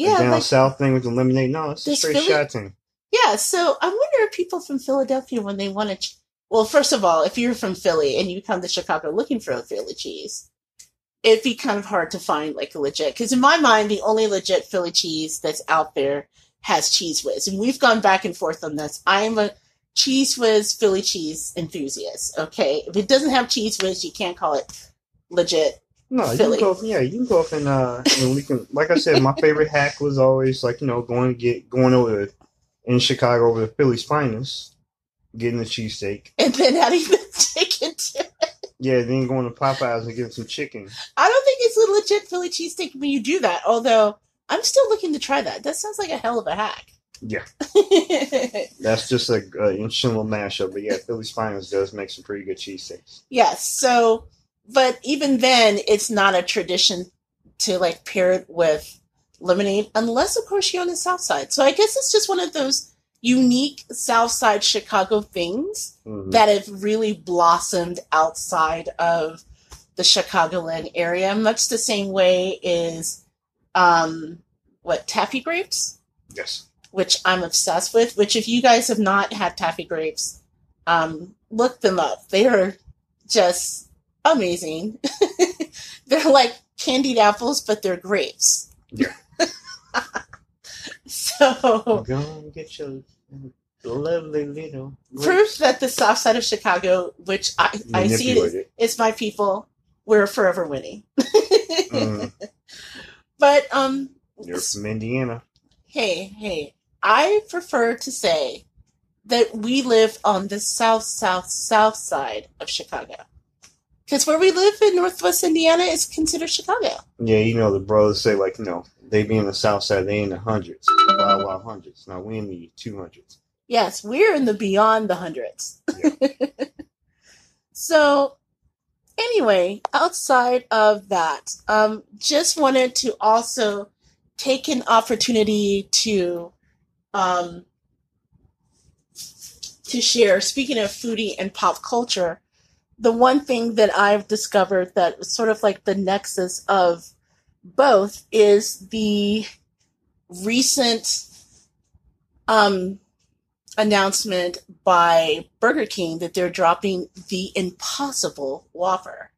a down like, south thing with the lemonade. No, it's a straight Philly- shot thing. yeah. So I wonder if people from Philadelphia, when they want to, ch- well, first of all, if you're from Philly and you come to Chicago looking for a Philly cheese, it'd be kind of hard to find like a legit. Because in my mind, the only legit Philly cheese that's out there has Cheez Whiz, and we've gone back and forth on this. I am a Cheez Whiz Philly cheese enthusiast. Okay, if it doesn't have Cheez Whiz, you can't call it legit. No, you Philly. can go. Yeah, you can go up and uh, and we can. Like I said, my favorite hack was always like you know going to get going over in Chicago over the Philly's finest, getting the cheesesteak. And then adding the chicken to it. Yeah, then going to Popeyes and getting some chicken. I don't think it's a legit Philly cheesesteak when you do that. Although I'm still looking to try that. That sounds like a hell of a hack. Yeah, that's just a, a interesting little mashup. But yeah, Philly's finest does make some pretty good cheesesteaks. yes. So, but even then, it's not a tradition to like pair it with lemonade, unless of course you're on the South Side. So I guess it's just one of those unique South Side Chicago things Mhm. that have really blossomed outside of the Chicagoland area, much the same way is um what taffy grapes, Yes, which I'm obsessed with. Which, if you guys have not had taffy grapes, um, look them up. They are just amazing. they're like candied apples, but they're grapes. Yeah. so go and get your lovely little proof that the south side of Chicago, which I, I see it, manipulated. is my people, we're forever winning. Mhm. But um You're from Indiana. hey, hey, I prefer to say that we live on the south, south, south side of Chicago. Because where we live in Northwest Indiana is considered Chicago. Yeah, you know the brothers say like you know they be in the south side, they in the hundreds, wild wild hundreds. Now we in the two hundreds. Yes, we're in the beyond the hundreds. so, anyway, outside of that, um, just wanted to also take an opportunity to um, to share. Speaking of foodie and pop culture, the one thing that I've discovered that sort of like the nexus of both is the recent um announcement by Burger King that they're dropping the Impossible Whopper.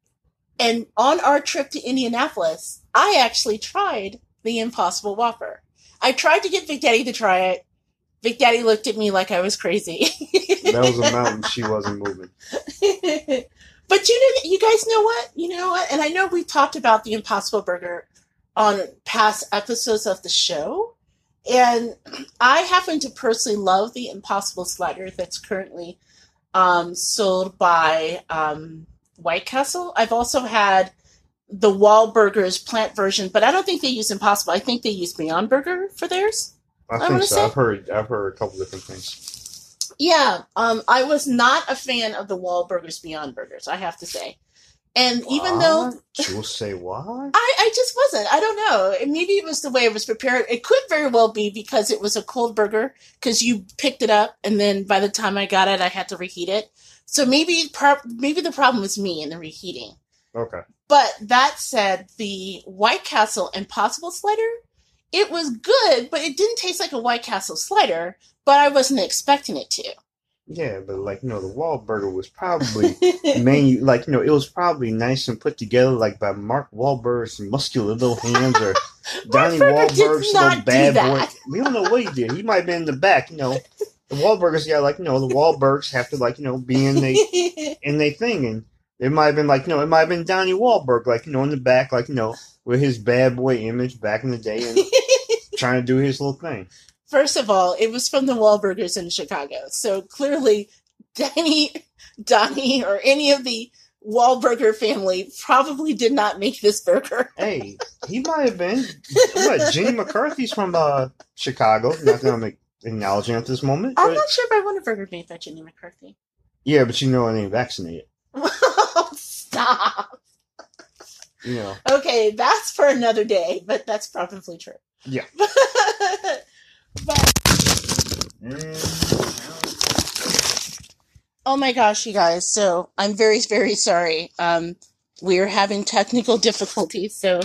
And on our trip to Indianapolis, I actually tried the Impossible Whopper. I tried to get Big Daddy to try it. Big Daddy looked at me like I was crazy. That was a mountain she wasn't moving. but you know, you guys know what? You know what? And I know we talked about the Impossible Burger on past episodes of the show. And I happen to personally love the Impossible Slider that's currently um, sold by um, White Castle. I've also had the Wahlburgers plant version, but I don't think they use Impossible. I think they use Beyond Burger for theirs. I I think so. say- I've heard I've heard a couple different things. Yeah, um, I was not a fan of the Wahlburgers Beyond Burgers, I have to say. And even though What? you'll say why, I, I just wasn't. I don't know. Maybe it was the way it was prepared. It could very well be because it was a cold burger because you picked it up and then by the time I got it, I had to reheat it. So maybe par- maybe the problem was me in the reheating. Okay. But that said, the White Castle Impossible slider, it was good, but it didn't taste like a White Castle slider. But I wasn't expecting it to. Yeah, but like you know, the Wahlburger was probably menu like you know it was probably nice and put together like by Mark Wahlberg's muscular little hands or Donnie Wahlberg's little bad boy. We don't know what he did. He might have been in the back. You know, the Wahlburgers got like you know the Wahlbergs have to like you know be in the in they thing and. It might have been like, you know, it might have been Donnie Wahlberg, like, you know, in the back, like, you know, with his bad boy image back in the day and trying to do his little thing. First of all, it was from the Wahlburgers in Chicago. So clearly, Danny, Donnie, or any of the Wahlburger family probably did not make this burger. Hey, he might have been. What, Jenny McCarthy's from uh, Chicago. Not that I'm acknowledging at this moment. I'm but- not sure if I want a burger made by Jenny McCarthy. yeah, but you know I ain't vaccinated. Stop. You know. Okay, that's for another day, but that's probably true. Yeah. but Oh my gosh, you guys. So I'm very, very sorry. Um, we're having technical difficulties, so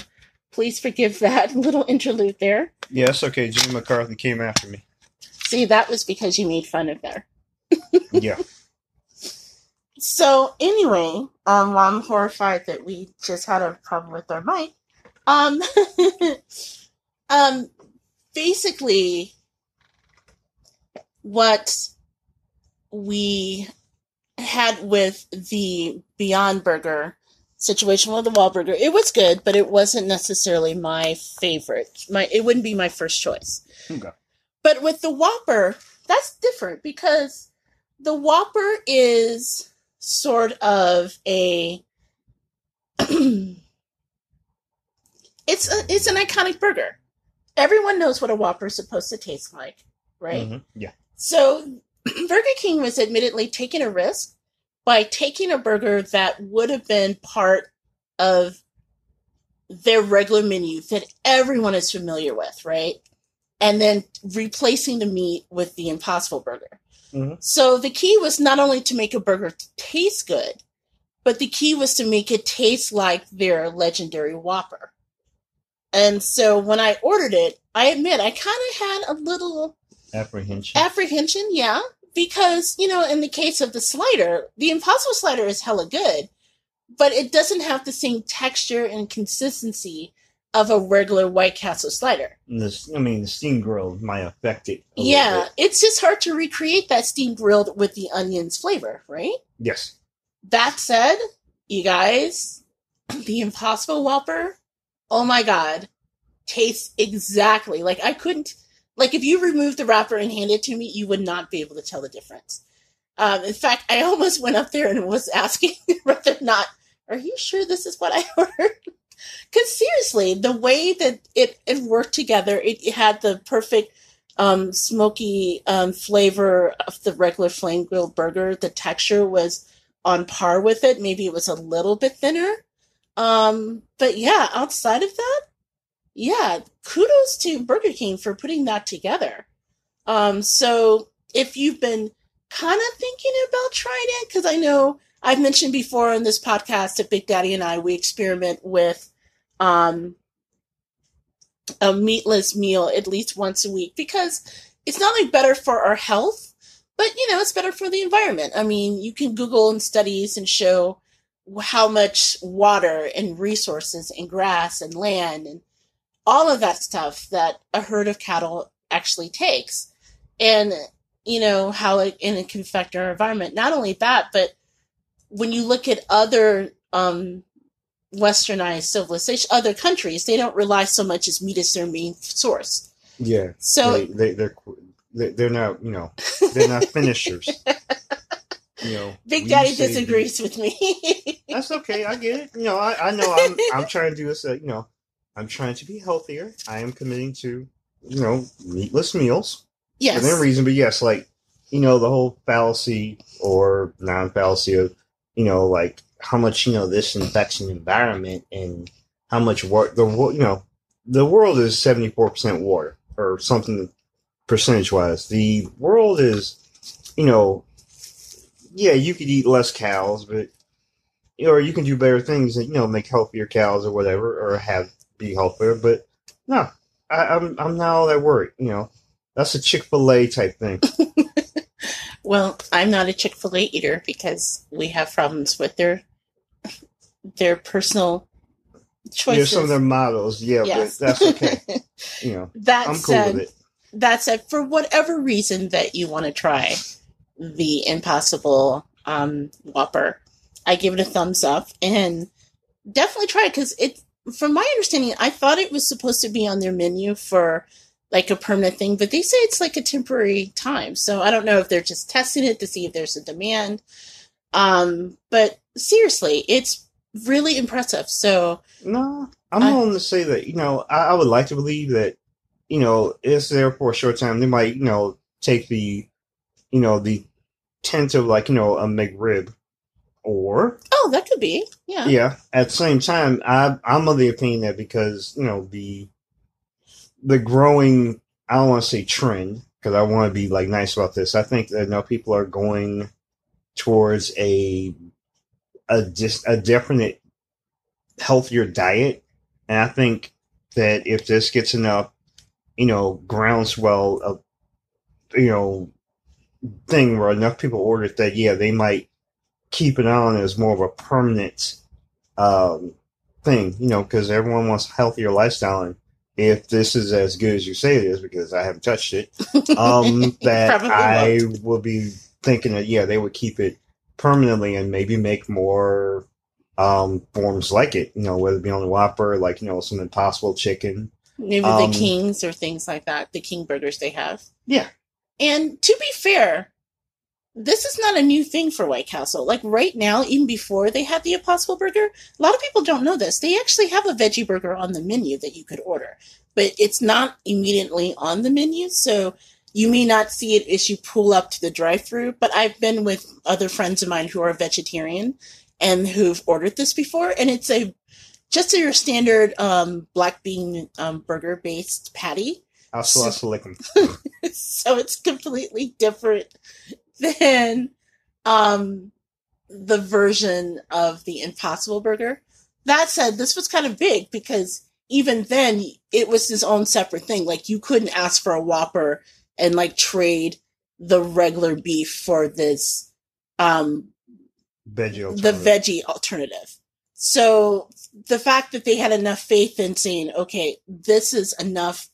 please forgive that little interlude there. Yes, okay. Jenny McCarthy came after me. See, that was because you made fun of there. Yeah. So anyway, um, while I'm horrified that we just had a problem with our mic. Um, um, basically, what we had with the Beyond Burger situation with the Wahlburger, it was good, but it wasn't necessarily my favorite. My it wouldn't be my first choice. Okay. But with the Whopper, that's different because the Whopper is sort of a it's a, it's an iconic burger. Everyone knows what a Whopper is supposed to taste like, right? Mhm, Yeah. So Burger King was admittedly taking a risk by taking a burger that would have been part of their regular menu that everyone is familiar with, right? And then replacing the meat with the Impossible Burger. Mhm. So the key was not only to make a burger taste good, but the key was to make it taste like their legendary Whopper. And so when I ordered it, I admit I kind of had a little Apprehension. apprehension, yeah, because you know, in the case of the slider, the Impossible slider is hella good, but it doesn't have the same texture and consistency of a regular White Castle slider. This, I mean, the steam grill might affect it. Yeah, it's just hard to recreate that steam grilled with the onions flavor, right? Yes. That said, you guys, the Impossible Whopper, oh my god, tastes exactly like I couldn't like if you removed the wrapper and handed it to me, you would not be able to tell the difference. Um, in fact, I almost went up there and was asking whether or not, are you sure this is what I ordered? Because seriously, the way that it, it worked together, it, it had the perfect um, smoky um, flavor of the regular flame grilled burger. The texture was on par with it. Maybe it was a little bit thinner. Um, but yeah, outside of that, yeah, kudos to Burger King for putting that together. Um, so if you've been kind of thinking about trying it, because I know I've mentioned before on this podcast that Big Daddy and I we experiment with um, a meatless meal at least once a week because it's not only better for our health, but you know, it's better for the environment. I mean, you can Google and studies and show how much water and resources and grass and land and all of that stuff that a herd of cattle actually takes. And, you know, how it, and it can affect our environment. Not only that, but when you look at other um, westernized civilization, other countries, they don't rely so much as meat as their main source. Yeah. So they, they they're they- they're not you know they're not finishers. You know, Big Daddy say disagrees with me. That's okay. I get it. You know, I, I know I'm I'm trying to do this. Uh, you know, I'm trying to be healthier. I am committing to you know meatless meals yes. within reason. But yes, like you know the whole fallacy or non-fallacy of you know like how much you know this affects the environment and how much water the you know the world is 74 percent water or something percentage wise. The world is you know yeah you could eat less cows, but or you can do better things and you know make healthier cows or whatever or have be healthier. But no, I, I'm I'm not all that worried. You know, that's a Chick Fil A type thing. Well, I'm not a Chick Fil A eater because we have problems with their their personal There's choices. some of their models, yeah, Yes. but that's okay. You know, that I'm cool said, with it. that said, for whatever reason that you want to try the Impossible um, Whopper, I give it a thumbs up and definitely try it because it. From my understanding, I thought it was supposed to be on their menu for like a permanent thing, but they say it's like a temporary time. So I don't know if they're just testing it to see if there's a demand. Um, but seriously, it's really impressive. So No, I'm I- willing to say that. You know, I, I would like to believe that. You know, it's there for a short time. They might, you know, take the, you know, the tint of like you know uh, a McRib, or oh, that could be yeah. yeah. At the same time, I I'm of the opinion that because you know the the growing I don't want to say trend because I want to be like nice about this. I think that you now people are going towards a a just a definite healthier diet, and I think that if this gets enough, you know, groundswell of you know thing where enough people order it that yeah they might keep it on as more of a permanent um, thing, you know, because everyone wants a healthier lifestyle. And if this is as good as you say it is, because I haven't touched it, um, that I won't. will be thinking that yeah, they would keep it permanently and maybe make more um, forms like it. You know, whether it be on the Whopper, like you know, some Impossible Chicken. Maybe Um, the Kings or things like that, the King burgers they have. Yeah. And to be fair, this is not a new thing for White Castle. Like right now, even before they had the Impossible Burger, a lot of people don't know this. They actually have a veggie burger on the menu that you could order, but it's not immediately on the menu. So you may not see it as you pull up to the drive through. But I've been with other friends of mine who are vegetarian and who've ordered this before, and it's a just your standard um, black bean um, burger based patty. So it's completely different than um, the version of the Impossible Burger. That said, this was kind of big because even then it was his own separate thing. Like you couldn't ask for a Whopper and like trade the regular beef for this um Veggie the veggie alternative. So the fact that they had enough faith in saying, okay, this is enough,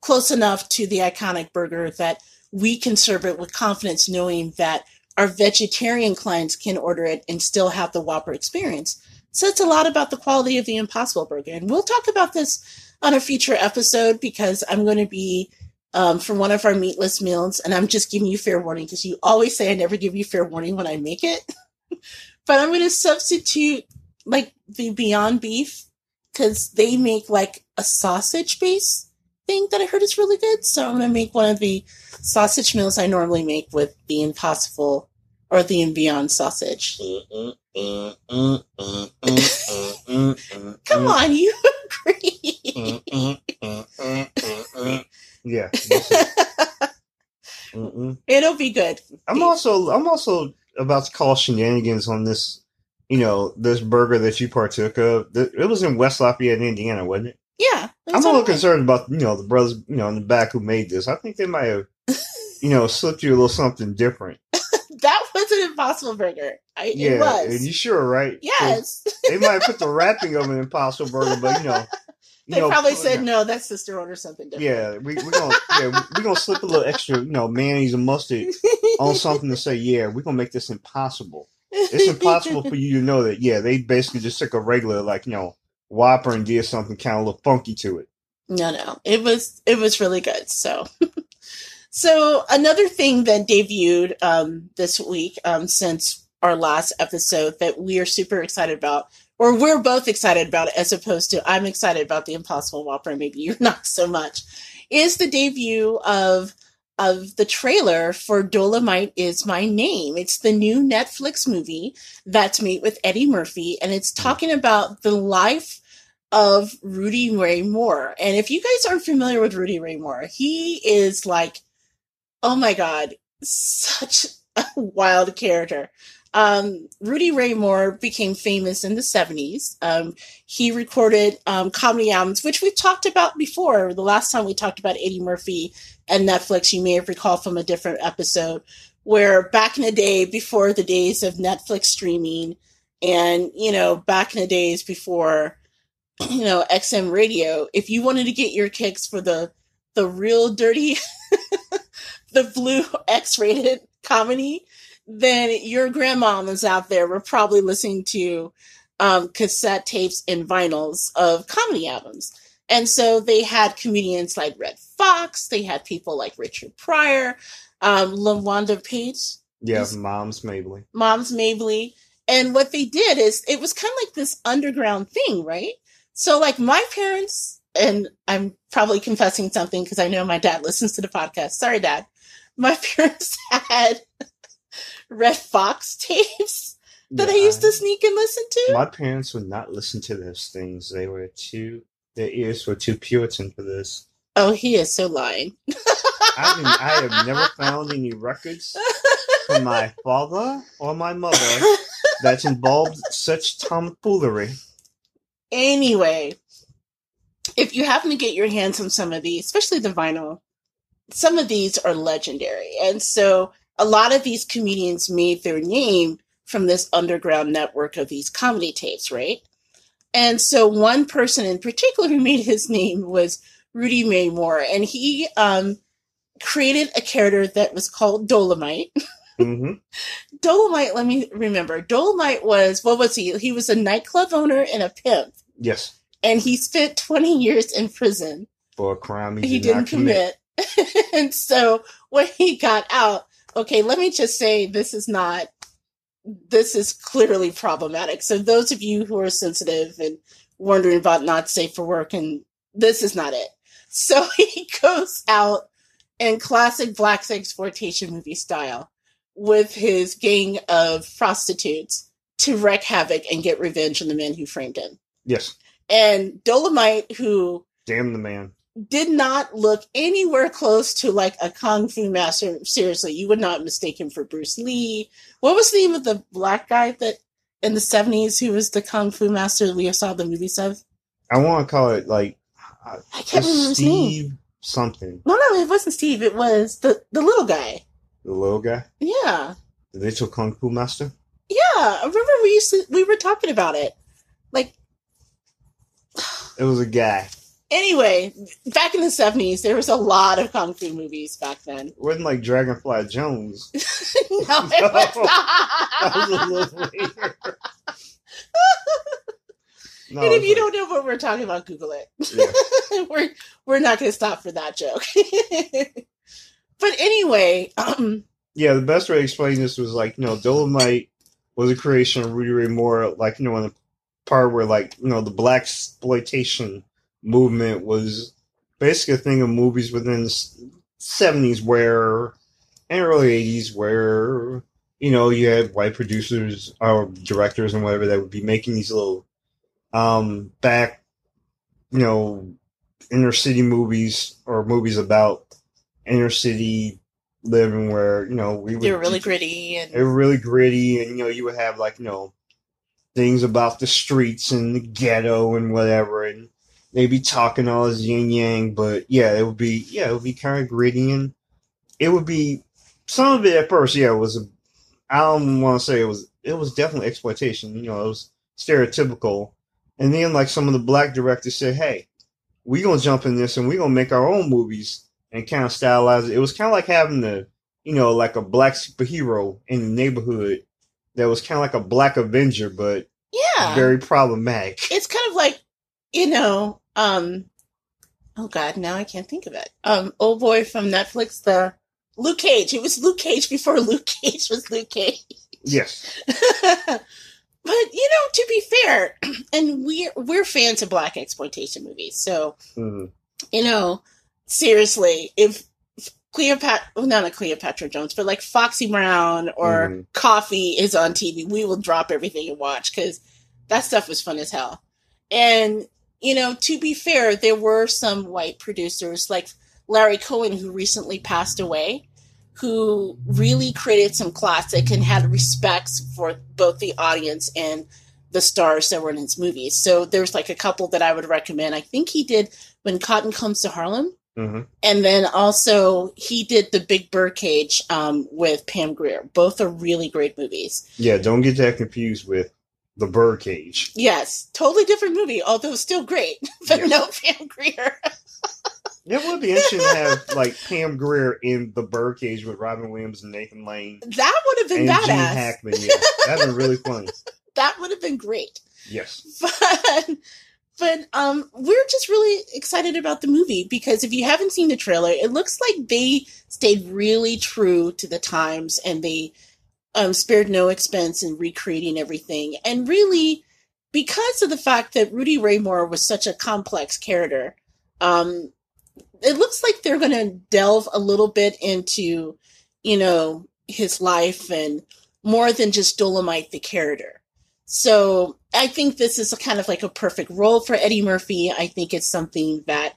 close enough to the iconic burger that we can serve it with confidence, knowing that our vegetarian clients can order it and still have the Whopper experience. So it's a lot about the quality of the Impossible Burger. And we'll talk about this on a future episode because I'm going to be um, for one of our meatless meals, and I'm just giving you fair warning because you always say I never give you fair warning when I make it. but I'm going to substitute like the Beyond Beef because they make like a sausage base thing that I heard is really good. So I'm going to make one of the sausage meals I normally make with the Impossible or the and Beyond sausage. Come on, you agree? yeah. Mm-mm. It'll be good. I'm also I'm also about to call shenanigans on this, you know, this burger that you partook of. It was in West Lafayette, Indiana, wasn't it? Yeah. I'm a little concerned about you know the brothers you know in the back who made this. I think they might have you know, slipped you a little something different. that was an Impossible Burger. I, Yeah, it was. and you sure, right? yes. They might put the wrapping of an Impossible Burger, but you know, you They know, probably said no. That sister ordered something different. Yeah, we we gonna yeah we gonna slip a little extra, you know, mayonnaise and mustard on something to say, yeah, we're gonna make this impossible. It's impossible for you to know that, yeah, they basically just took a regular, like, you know, Whopper and did something kind of a little funky to it. No, no, it was it was really good. So, so another thing that debuted um, this week um, since our last episode that we are super excited about, or we're both excited about, as opposed to I'm excited about the Impossible Whopper, maybe you're not so much, is the debut of of the trailer for Dolemite is My Name. It's the new Netflix movie that's made with Eddie Murphy, and it's talking about the life of Rudy Ray Moore. And if you guys aren't familiar with Rudy Ray Moore, he is like, oh my God, such a wild character. Um, Rudy Ray Moore became famous in the 70s. Um, he recorded um, comedy albums, which we've talked about before. The last time we talked about Eddie Murphy and Netflix, you may have recalled from a different episode, where back in the day, before the days of Netflix streaming, and you know, back in the days before you know XM radio, if you wanted to get your kicks for the the real dirty, the blue X rated comedy, then your grandmamas out there were probably listening to um, cassette tapes and vinyls of comedy albums. And so they had comedians like Redd Foxx, they had people like Richard Pryor, um, LaWanda Page, Yeah, Yes. Moms Mabley. Moms Mabley. And what they did is it was kind of like this underground thing, right? So like my parents, and I'm probably confessing something because I know my dad listens to the podcast. Sorry, dad. My parents had Redd Foxx tapes that I used to sneak and listen to. My parents would not listen to those things. They were too, their ears were too Puritan for this. Oh, he is so lying. I, I have never found any records from my father or my mother that involved such tomfoolery. Anyway, if you happen to get your hands on some of these, especially the vinyl, some of these are legendary. And so a lot of these comedians made their name from this underground network of these comedy tapes, right? And so one person in particular who made his name was Rudy Ray Moore, and he um, created a character that was called Dolemite. hmm Dolemite, let me remember. Dolemite was, what was he? He was a nightclub owner and a pimp Yes, and he spent 20 years in prison. for a crime he, He did not didn't commit. and so when he got out, okay, let me just say this is not, this is clearly problematic. So those of you who are sensitive and wondering about not safe for work, and this is not it. So he goes out in classic black exploitation movie style with his gang of prostitutes to wreak havoc and get revenge on the men who framed him. Yes, And Dolemite, who damn the man. did not look anywhere close to like a kung fu master. Seriously, you would not mistake him for Bruce Lee. What was the name of the black guy that in the seventies who was the kung fu master we saw the movies of? I want to call it like I can't remember his name. Steve something. No, no, it wasn't Steve. It was the the little guy. The little guy, Yeah, the little kung fu master. yeah. I remember we used to we were talking about it. Like It was a guy. anyway, back in the seventies, there was a lot of kung fu movies back then. It wasn't like Dragonfly Jones. no, it was That was a little. No, and if you like- don't know what we're talking about, Google it. yeah. we're we're not going to stop for that joke. But anyway, um, yeah, the best way to explain this was like, you know, Dolemite was a creation of Rudy Ray Moore, like, you know, in the part where, like, you know, the black exploitation movement was basically a thing of movies within the 70s where, and early 80s, where, you know, you had white producers or directors and whatever that would be making these little, um, back, you know, inner city movies or movies about inner city living where you know we would they were really gritty and they were really gritty and you know you would have like you know things about the streets and the ghetto and whatever and they'd be talking all this yin yang but yeah it would be yeah it would be kind of gritty and it would be some of it at first. Yeah, it was. A, I don't want to say it was. It was definitely exploitation. You know, it was stereotypical. And then like some of the black directors said, "Hey, we gonna jump in this and we gonna make our own movies and kind of stylize it." It was kind of like having the, you know, like a black superhero in the neighborhood that was kind of like a black Avenger, but Yeah. very problematic. it's kind of like, you know, um, oh God, now I can't think of it. Um, old boy from Netflix, the Luke Cage. It was Luke Cage before Luke Cage was Luke Cage. Yes. but you know, to be fair, and we're we're fans of black exploitation movies, so Mhm. you know, seriously, if Cleopatra, well, not a Cleopatra Jones, but like Foxy Brown or Mhm. Coffy is on TV, we will drop everything and watch because that stuff was fun as hell. And you know, to be fair, there were some white producers like Larry Cohen who recently passed away, who really created some classic and had respects for both the audience and the stars that were in his movies. So there's like a couple that I would recommend. I think he did When Cotton Comes to Harlem. Mhm. And then also he did the Big Birdcage um, with Pam Grier. Both are really great movies. Yeah, don't get that confused with the Birdcage. Yes, totally different movie, although still great. but Yes. no Pam Grier. It would be interesting to have like Pam Grier in the Birdcage with Robin Williams and Nathan Lane that would have been and Gene badass. Hackman. Yeah, that'd been really funny. That would have been great. Yes. but but um we're just really excited about the movie because if you haven't seen the trailer it looks like they stayed really true to the times and they um spared no expense in recreating everything. And really because of the fact that Rudy Ray Moore was such a complex character um it looks like they're going to delve a little bit into you know his life and more than just Dolemite the character so I think this is a kind of like a perfect role for Eddie Murphy. I think it's something that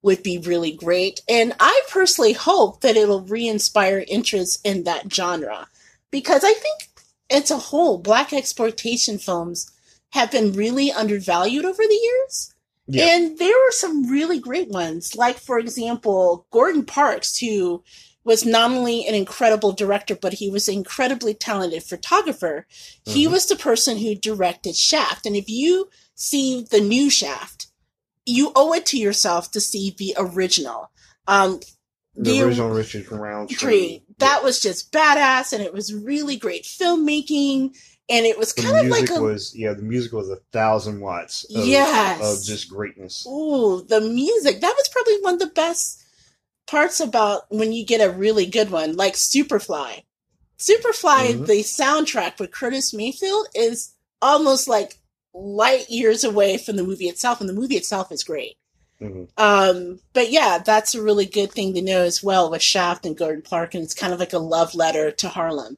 would be really great. And I personally hope that it'll re inspire interest in that genre because I think as a whole, black exploitation films have been really undervalued over the years. Yeah. And there were some really great ones, like, for example, Gordon Parks, who was not only an incredible director, but he was an incredibly talented photographer. He Mhm. was the person who directed Shaft. And if you see the new Shaft, you owe it to yourself to see the original. Um, The, the original Richard Roundtree. tree. That was just badass, and it was really great filmmaking, and it was The kind of like a was yeah, the music was a thousand watts. Of, Yes. of just greatness. Ooh, the music. That was probably one of the best parts about when you get a really good one, like Superfly. Superfly, Mhm. the soundtrack with Curtis Mayfield is almost like light years away from the movie itself, and the movie itself is great. Mhm. Um, but yeah, that's a really good thing to know as well with Shaft and Gordon Park, and it's kind of like a love letter to Harlem.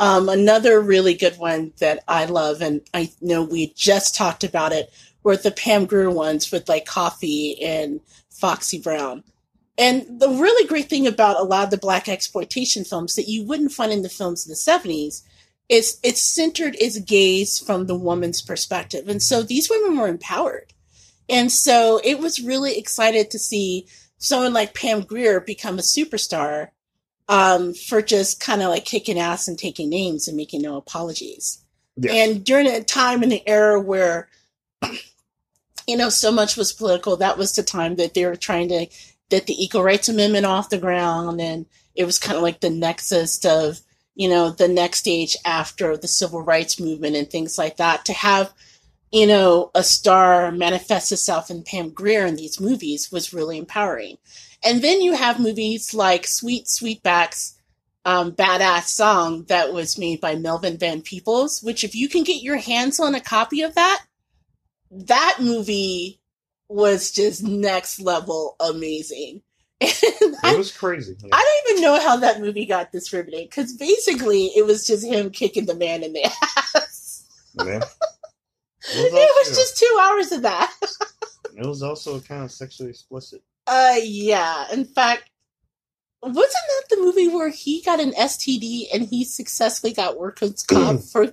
Um, another really good one that I love, and I know we just talked about it, were the Pam Grier ones with like Coffy and Foxy Brown. And the really great thing about a lot of the black exploitation films that you wouldn't find in the films in the 70s is it's centered its gaze from the woman's perspective. And so these women were empowered. And so it was really excited to see someone like Pam Grier become a superstar um, for just kind of like kicking ass and taking names and making no apologies. Yes. And during a time in the era where, you know, so much was political, that was the time that they were trying to get the Equal Rights Amendment off the ground. And it was kind of like the nexus of, you know, the next stage after the civil rights movement and things like that. To have, you know, a star manifest itself in Pam Grier in these movies was really empowering. And then you have movies like Sweet Sweetback's um, badass song that was made by Melvin Van Peebles, which if you can get your hands on a copy of that, that movie was just next level amazing. And it I, was crazy. Yeah. I don't even know how that movie got distributed because basically it was just him kicking the man in the ass. Man. It It was, was just two hours of that. it was also kind of sexually explicit. Uh, yeah. In fact, wasn't that the movie where he got an STD and he successfully got workers' comp for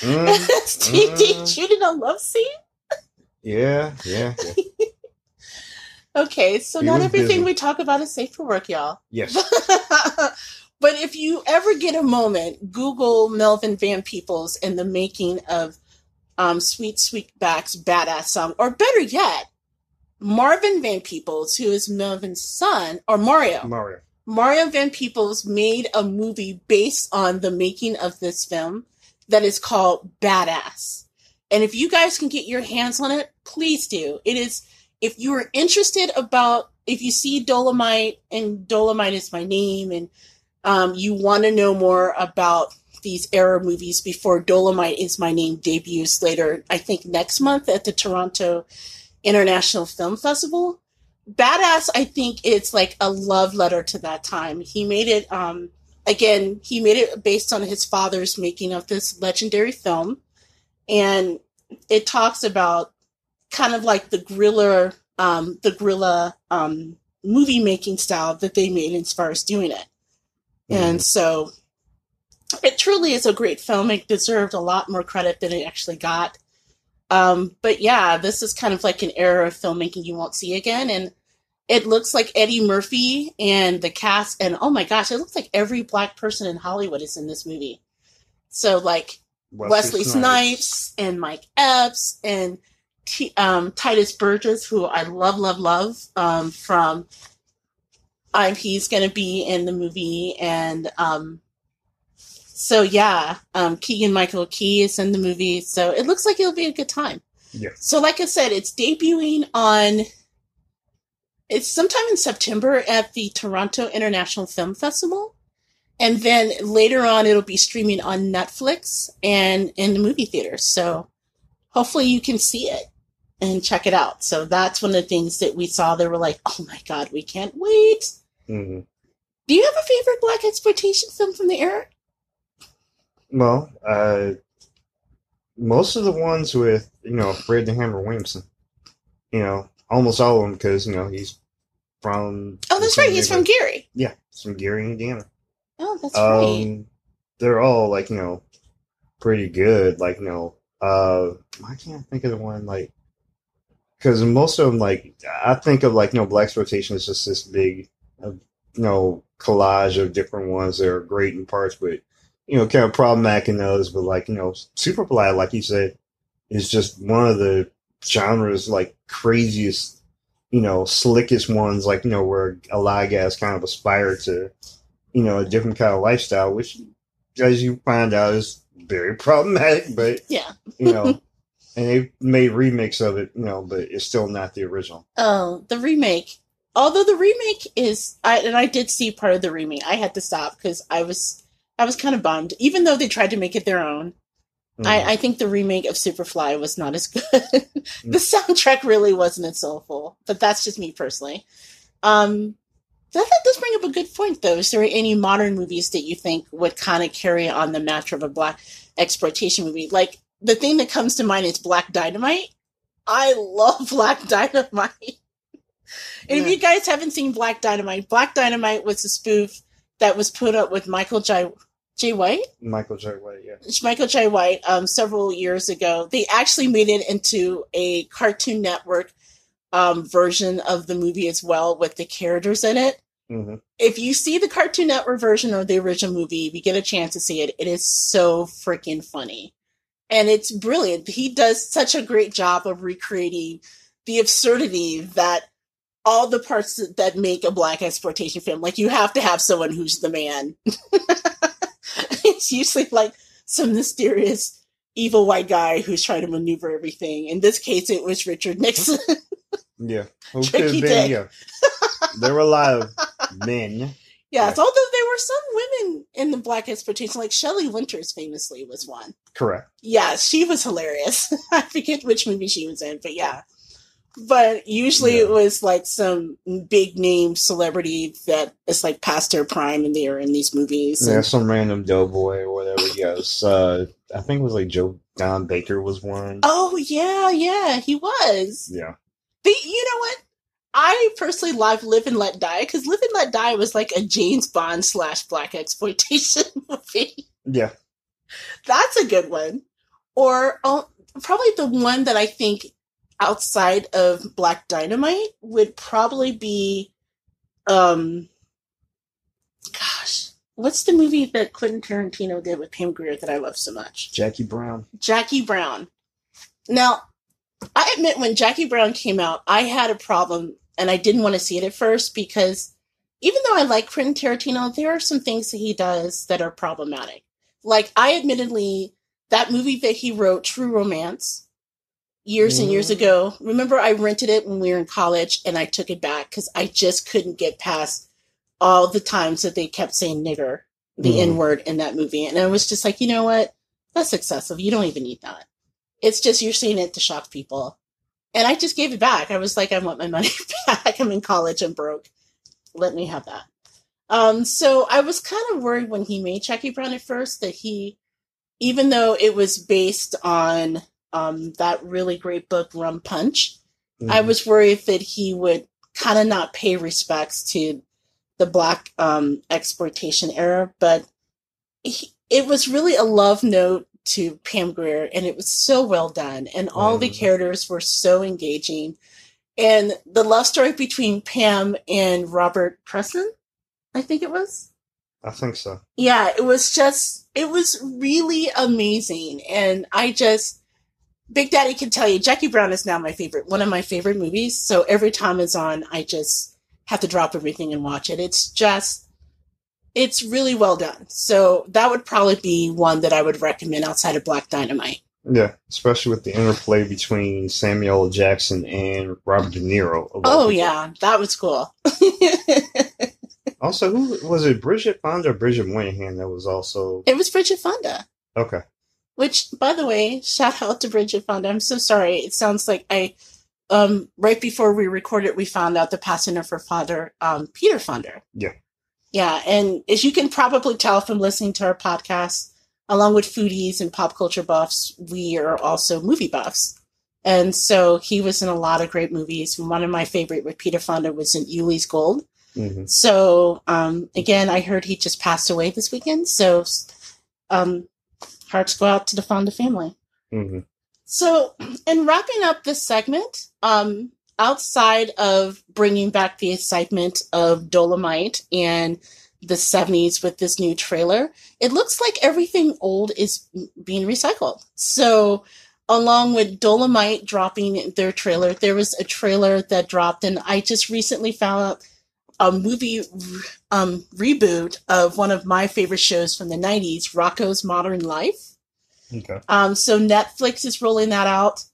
Mm, STD mm. shooting a love scene? Yeah, yeah, yeah. Okay, so He not everything busy. we talk about is safe for work, y'all. Yes. but if you ever get a moment, Google Melvin Van Peebles and the making of um, Sweet Sweetback's Badass Song, or better yet, Marvin Van Peebles, who is Melvin's son, or Mario. Mario. Mario Van Peebles made a movie based on the making of this film that is called Badass. And if you guys can get your hands on it, please do. It is, if you are interested about, if you see Dolemite and Dolemite is my name and um, you want to know more about these era movies before Dolemite is my name debuts later, I think next month at the Toronto International Film Festival. Badass, I think it's like a love letter to that time. He made it, um, again, he made it based on his father's making of this legendary film. And it talks about kind of like the guerrilla, um, the guerrilla, um, movie making style that they made as far as doing it. And so it truly is a great film. It deserved a lot more credit than it actually got. Um, but yeah, this is kind of like an era of filmmaking you won't see again. And it looks like Eddie Murphy and the cast, and oh my gosh, it looks like every black person in Hollywood is in this movie. So like Wesley, Snipes. and Mike Epps and T- um, Tituss Burgess, who I love, love, love um, from. Um, he's going to be in the movie, and um, so yeah, um, Keegan Michael Key is in the movie, so it looks like it'll be a good time. Yeah. So, like I said, it's debuting on. It's sometime in September at the Toronto International Film Festival. And then later on, it'll be streaming on Netflix and in the movie theaters. So hopefully you can see it and check it out. So that's one of the things that we saw. They were like, oh my God, we can't wait. hmm Do you have a favorite black exploitation film from the era? Well, uh, most of the ones with you know Fred the Hammer Williamson, you know, almost all of them because you know he's from. Oh, that's right. He's from. Gary. Yeah, he's from Gary, Indiana. Oh, that's right. Um, they're all like you know, pretty good. Like you know, uh, I can't think of the one like because most of them like I think of like you know black exploitation is just this big, uh, you know, collage of different ones that are great in parts, but you know, kind of problematic in those. But like you know, super Superfly, like you said, is just one of the genres like craziest, you know, slickest ones. Like you know, where a lot of guys kind of aspire to you know, a different kind of lifestyle, which, as you find out, is very problematic. But Yeah. you know, and they made remakes of it, you know, but it's still not the original. Oh, the remake. Although the remake is, I and I did see part of the remake. I had to stop because I was, I was kind of bummed. Even though they tried to make it their own, Mhm. I, I think the remake of Superfly was not as good. the soundtrack really wasn't as soulful, but that's just me personally. Um, that, that does bring up a good point, though. Is there any modern movies that you think would kind of carry on the mantra of a black exploitation movie? Like the thing that comes to mind is Black Dynamite. I love Black Dynamite. And if you guys haven't seen Black Dynamite, Black Dynamite was a spoof that was put up with Michael J. J. White. Michael Jai White, yeah. Michael Jai White um, several years ago. They actually made it into a Cartoon Network um, version of the movie as well with the characters in it. hmm If you see the Cartoon Network version or the original movie, if you get a chance to see it, it is so freaking funny. And it's brilliant. He does such a great job of recreating the absurdity that all the parts that- make a black exploitation film, like you have to have someone who's the man. it's usually like some mysterious evil white guy who's trying to maneuver everything. In this case, it was Richard Nixon. Yeah. Who could Tricky have been, yeah. There were a lot of men. Yes, Yeah. although there were some women in the black exploitation, like Shelley Winters famously was one. Correct. Yes, she was hilarious. I forget which movie she was in, but yeah. But usually Yeah. it was like some big name celebrity that is like past their prime and they are in these movies. Yeah, And- some random doughboy or whatever. Yes. Uh, I think it was like Joe Don Baker was one. oh yeah, yeah, he was. Yeah. The, you know what? I personally love Live and Let Die because Live and Let Die was like a James Bond slash black exploitation movie. Yeah. That's a good one. Or oh, probably the one that I think outside of Black Dynamite would probably be, um, gosh, what's the movie that Quentin Tarantino did with Pam Grier that I love so much? Jackie Brown. Jackie Brown. Now, I admit when Jackie Brown came out, I had a problem and I didn't want to see it at first because even though I like Quentin Tarantino, there are some things that he does that are problematic. Like, I admittedly, that movie that he wrote, True Romance, years and years Mm. ago, remember I rented it when we were in college and I took it back because I just couldn't get past all the times that they kept saying nigger, the Mhm. N word in that movie. And I was just like, you know what? That's excessive. You don't even need that. It's just you're saying it to shock people. And I just gave it back. I was like, I want my money back. I'm in college. I'm broke. Let me have that. Um, so I was kind of worried when he made Jackie Brown at first that he, even though it was based on um, that really great book, Rum Punch, I Mhm. was worried that he would kind of not pay respects to the black um, exploitation era, but he, it was really a love note to Pam Grier, and it was so well done, and all the Mhm. characters were so engaging, and the love story between Pam and Robert Preston, I think it was. I think so. Yeah, it was just, it was really amazing. And I just, Big Daddy can tell you, Jackie Brown is now my favorite, one of my favorite movies. So every time it's on, I just have to drop everything and watch it. It's just, it's really well done. So that would probably be one that I would recommend outside of Black Dynamite. Yeah, especially with the interplay between Samuel L. Jackson and Robert De Niro. Oh, people. yeah, that was cool. Also, who was it? Bridget Fonda or Bridget Moynahan? That was also it was Bridget Fonda. okay. Which, by the way, shout out to Bridget Fonda. I'm so sorry. It sounds like I, um, right before we recorded, we found out the passing of her father, um, Peter Fonda. Yeah. Yeah. And as you can probably tell from listening to our podcast, along with foodies and pop culture buffs, we are also movie buffs. And so he was in a lot of great movies. One of my favorite with Peter Fonda was in Ulee's Gold. hmm So, um, again, I heard he just passed away this weekend. So, um, hearts go out to the Fonda family. hmm So, in wrapping up this segment, um, outside of bringing back the excitement of Dolemite and the 70s with this new trailer, it looks like everything old is being recycled. So, along with Dolemite dropping their trailer, there was a trailer that dropped, and I just recently found out a movie um, reboot of one of my favorite shows from the 90s, Rocko's Modern Life. Okay. Um, so Netflix is rolling that out.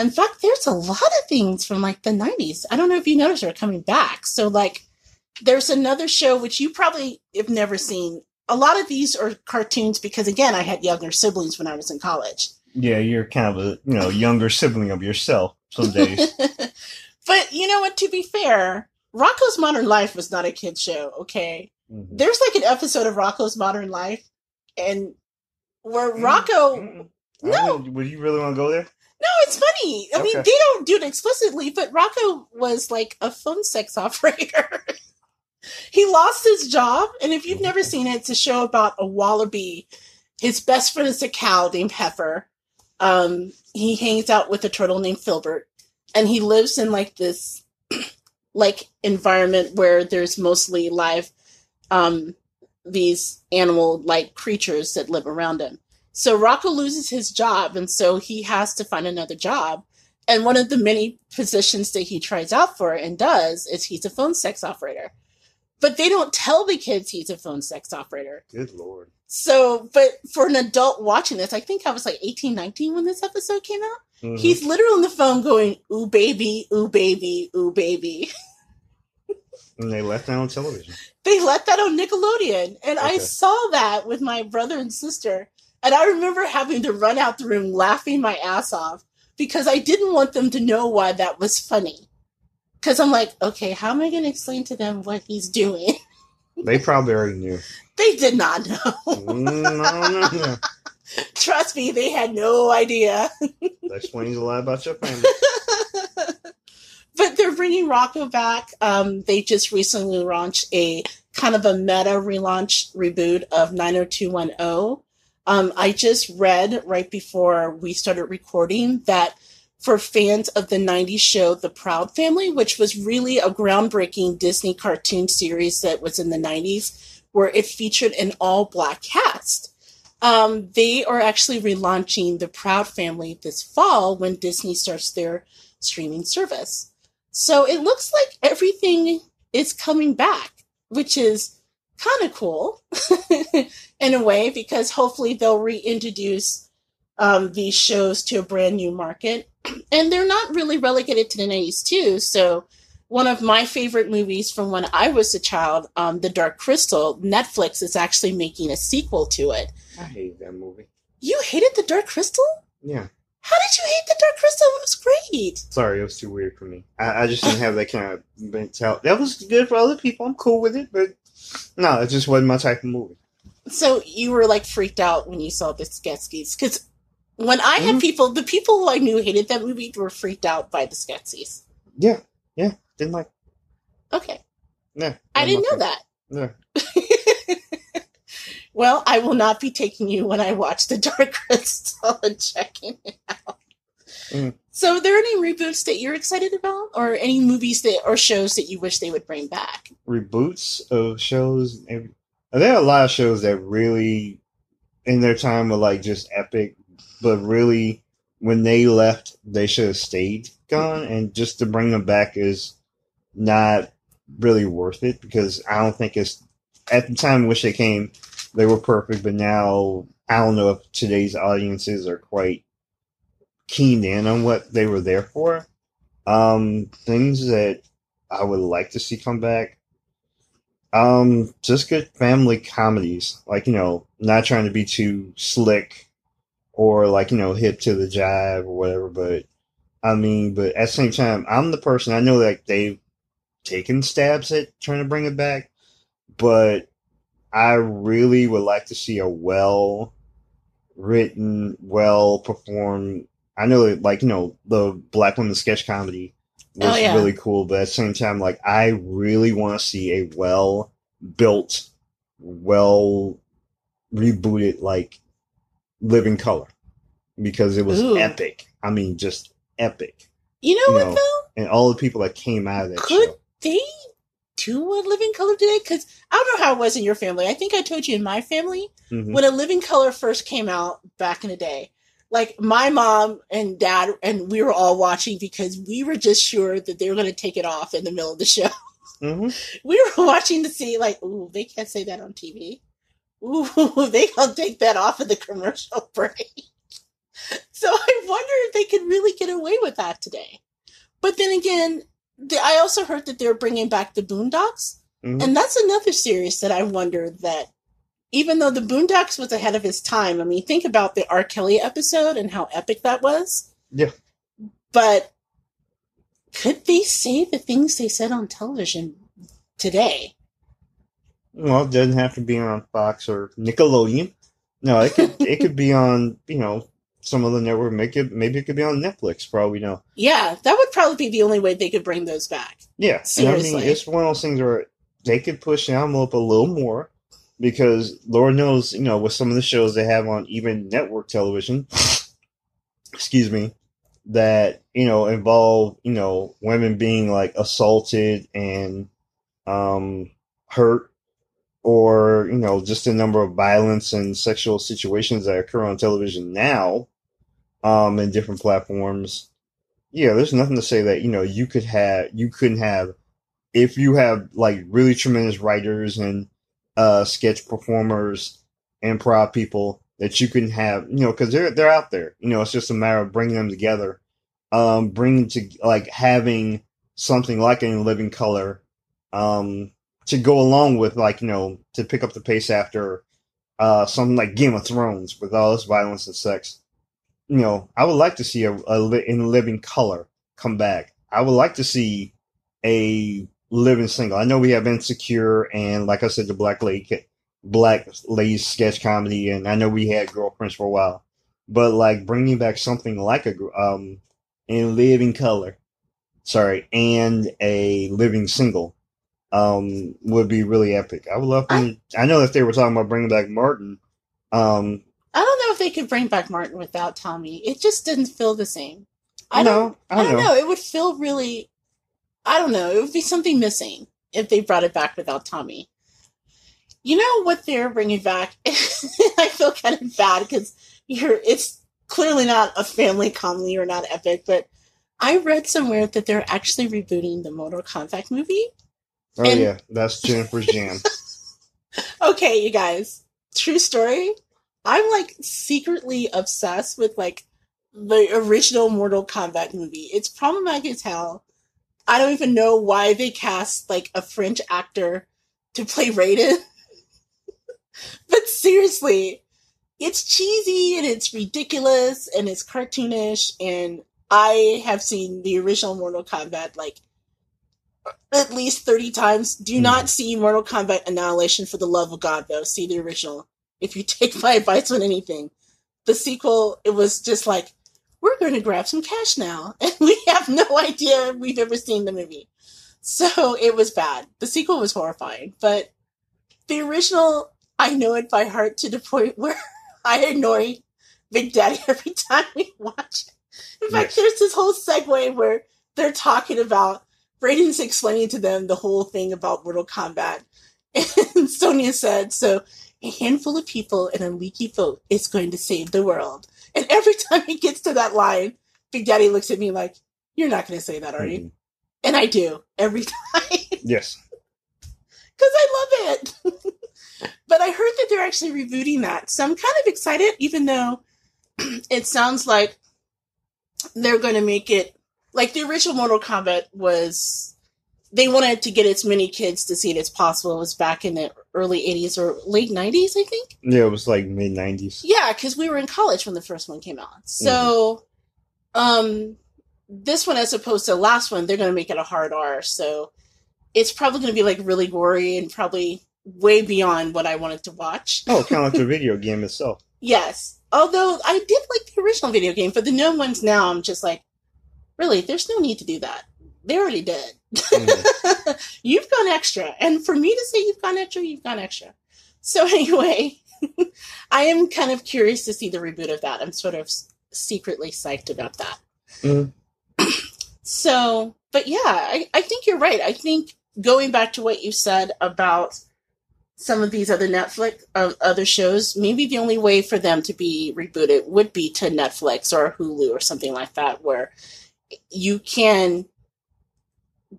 In fact, there's a lot of things from like the 90s. I don't know if you noticed are coming back. So like there's another show which you probably have never seen. A lot of these are cartoons because again, I had younger siblings when I was in college. Yeah, you're kind of a you know younger sibling of yourself some days. but you know what, to be fair, Rocko's Modern Life was not a kid show, okay? Mhm. There's like an episode of Rocko's Modern Life and where mm, Rocko Mm-mm. No. Would you really want to go there? No, it's I mean, they don't do it explicitly, but Rocko was like a phone sex operator. he lost his job, and if you've never seen it, it's a show about a wallaby. His best friend is a cow named Heifer. Um, he hangs out with a turtle named Filbert, and he lives in like this like environment where there's mostly live um these animal like creatures that live around him. So Rocko loses his job, and so he has to find another job. And one of the many positions that he tries out for and does is he's a phone sex operator. But they don't tell the kids he's a phone sex operator. Good lord. So, but for an adult watching this, I think I was like 18, 19 when this episode came out. Mhm. He's literally on the phone going, ooh, baby, ooh, baby, ooh, baby. and they left that on television. they left that on Nickelodeon. And I saw that with my brother and sister. And I remember having to run out the room laughing my ass off because I didn't want them to know why that was funny. Because I'm like, okay, how am I going to explain to them what he's doing? They probably already knew. they did not know. Mm, I don't. Trust me, they had no idea. That explains a lot about your family. but they're bringing Rocko back. Um, they just recently launched a kind of a meta relaunch reboot of 90210. Um, I just read right before we started recording that for fans of the 90s show The Proud Family, which was really a groundbreaking Disney cartoon series that was in the 90s, where it featured an all black cast. Um, they are actually relaunching The Proud Family this fall when Disney starts their streaming service. So it looks like everything is coming back, which is kind of cool in a way because hopefully they'll reintroduce um, these shows to a brand new market. And they're not really relegated to the 90s, too. So, one of my favorite movies from when I was a child, um, The Dark Crystal, Netflix is actually making a sequel to it. I hate that movie. You hated The Dark Crystal? Yeah. How did you hate The Dark Crystal? It was great. Sorry, it was too weird for me. I, I just didn't have that kind of mentality. That was good for other people. I'm cool with it, but no, it just wasn't my type of movie. So you were like freaked out when you saw the Skeksis because when I had Mhm. people, the people who I knew hated that movie were freaked out by the Skeksis. Yeah, yeah, didn't like. Okay, Yeah, I didn't know that. that. Yeah. Well, I will not be taking you when I watch The Dark Crystal and checking it out. Mm. So, are there any reboots that you're excited about, or any movies that or shows that you wish they would bring back? reboots of shows. There are a lot of shows that really, in their time, were like just epic, but really, when they left, they should have stayed gone. And just to bring them back is not really worth it because I don't think it's at the time in which they came, they were perfect. But now I don't know if today's audiences are quite keen in on what they were there for. Um, things that I would like to see come back. Um, just good family comedies, like you know, not trying to be too slick or like you know hip to the jive or whatever. But I mean, but at the same time, I'm the person I know that they've taken stabs at trying to bring it back, but I really would like to see a well written, well performed. I know, like you know, the Black Women sketch comedy was Oh, yeah. really cool, but at the same time, like I really want to see a well built, well rebooted like Living Color because it was Ooh. epic. I mean, just epic, You know what No. though? and all the people that came out of that Could show. they do a living color today? Because I don't know how it was in your family. I think I told you in my family Mhm. when a living color first came out back in the day. Like my mom and dad and we were all watching because we were just sure that they were going to take it off in the middle of the show. Mhm. We were watching to see like, ooh, they can't say that on TV. Ooh, they gonna take that off of the commercial break. So I wonder if they could really get away with that today. But then again, the, I also heard that they're bringing back the Boondocks, Mhm. and that's another series that I wonder that even though the Boondocks was ahead of his time, I mean, think about the R. Kelly episode and how epic that was. Yeah. But could they say the things they said on television today? Well, it doesn't have to be on Fox or Nickelodeon. No, it could it could be on you know some other network. Make it maybe it could be on Netflix. For all we know. Yeah, that would probably be the only way they could bring those back. Yeah, and I mean it's one of those things where they could push the envelope a little more because Lord knows you know with some of the shows they have on even network television. excuse me, that you know involve you know women being like assaulted and um hurt or you know just the number of violence and sexual situations that occur on television now um in different platforms yeah there's nothing to say that you know you could have you couldn't have if you have like really tremendous writers and uh sketch performers improv people that you can have you know because they're they're out there you know it's just a matter of bringing them together um bringing to like having something like in living color um to go along with like you know to pick up the pace after uh something like Game of Thrones with all this violence and sex. You know, I would like to see a, a li- in living color come back. I would like to see a living single. I know we have Insecure and like I said, the Black Lady Black Lady sketch comedy, and I know we had Girlfriends for a while, but like bringing back something like a um in living color, sorry, and a living single um would be really epic. I would love to. I, know if they were talking about bringing back Martin, um, I don't know if they could bring back Martin without Tommy. It just didn't feel the same. I No, don't. I I don't don't know. know. It would feel really. I don't know. It would be something missing if they brought it back without Tommy. You know what they're bringing back? I feel kind of bad because you're. It's clearly not a family comedy or not epic, but I read somewhere that they're actually rebooting the Mortal Kombat movie. Oh And- yeah, that's Jennifer's jam. Okay, you guys. True story. I'm like secretly obsessed with like the original Mortal Kombat movie. It's problematic as hell. I don't even know why they cast like a French actor to play Raiden. but seriously, it's cheesy and it's ridiculous and it's cartoonish and I have seen the original Mortal Kombat like at least 30 times. Do Hmm. not see Mortal Kombat Annihilation for the love of God, though. See the original. If you take my advice on anything, the sequel, it was just like, we're going to grab some cash now. And we have no idea we've ever seen the movie. So it was bad. The sequel was horrifying, but the original, I know it by heart to the point where I annoy Big Daddy every time we watch it. In fact, Yes. there's this whole segue where they're talking about Raiden's explaining to them the whole thing about Mortal Kombat. And Sonya said, so a handful of people in a leaky boat is going to save the world. And every time he gets to that line, Big Daddy looks at me like, you're not going to say that, are you? Mhm. And I do every time Yes. because I love it. but I heard that they're actually rebooting that. So I'm kind of excited, even though it sounds like they're going to make it like the original Mortal Kombat was. They wanted to get as many kids to see it as possible. It was back in the early 80s or late 90s, I think. Yeah, it was like mid nineties. Yeah, because we were in college when the first one came out. So, um, this one, as opposed to the last one, they're going to make it a hard R. So, it's probably going to be like really gory and probably way beyond what I wanted to watch. Oh, kind of like the video game itself. Yes. Although I did like the original video game, for the new ones now, I'm just like, really, there's no need to do that. They already did. Mhm. you've gone extra. And for me to say you've gone extra, you've gone extra. So anyway, I am kind of curious to see the reboot of that. I'm sort of secretly psyched about that. Mhm. So, but yeah, I, I think you're right. I think going back to what you said about some of these other Netflix uh, other shows, maybe the only way for them to be rebooted would be to Netflix or Hulu or something like that, where you can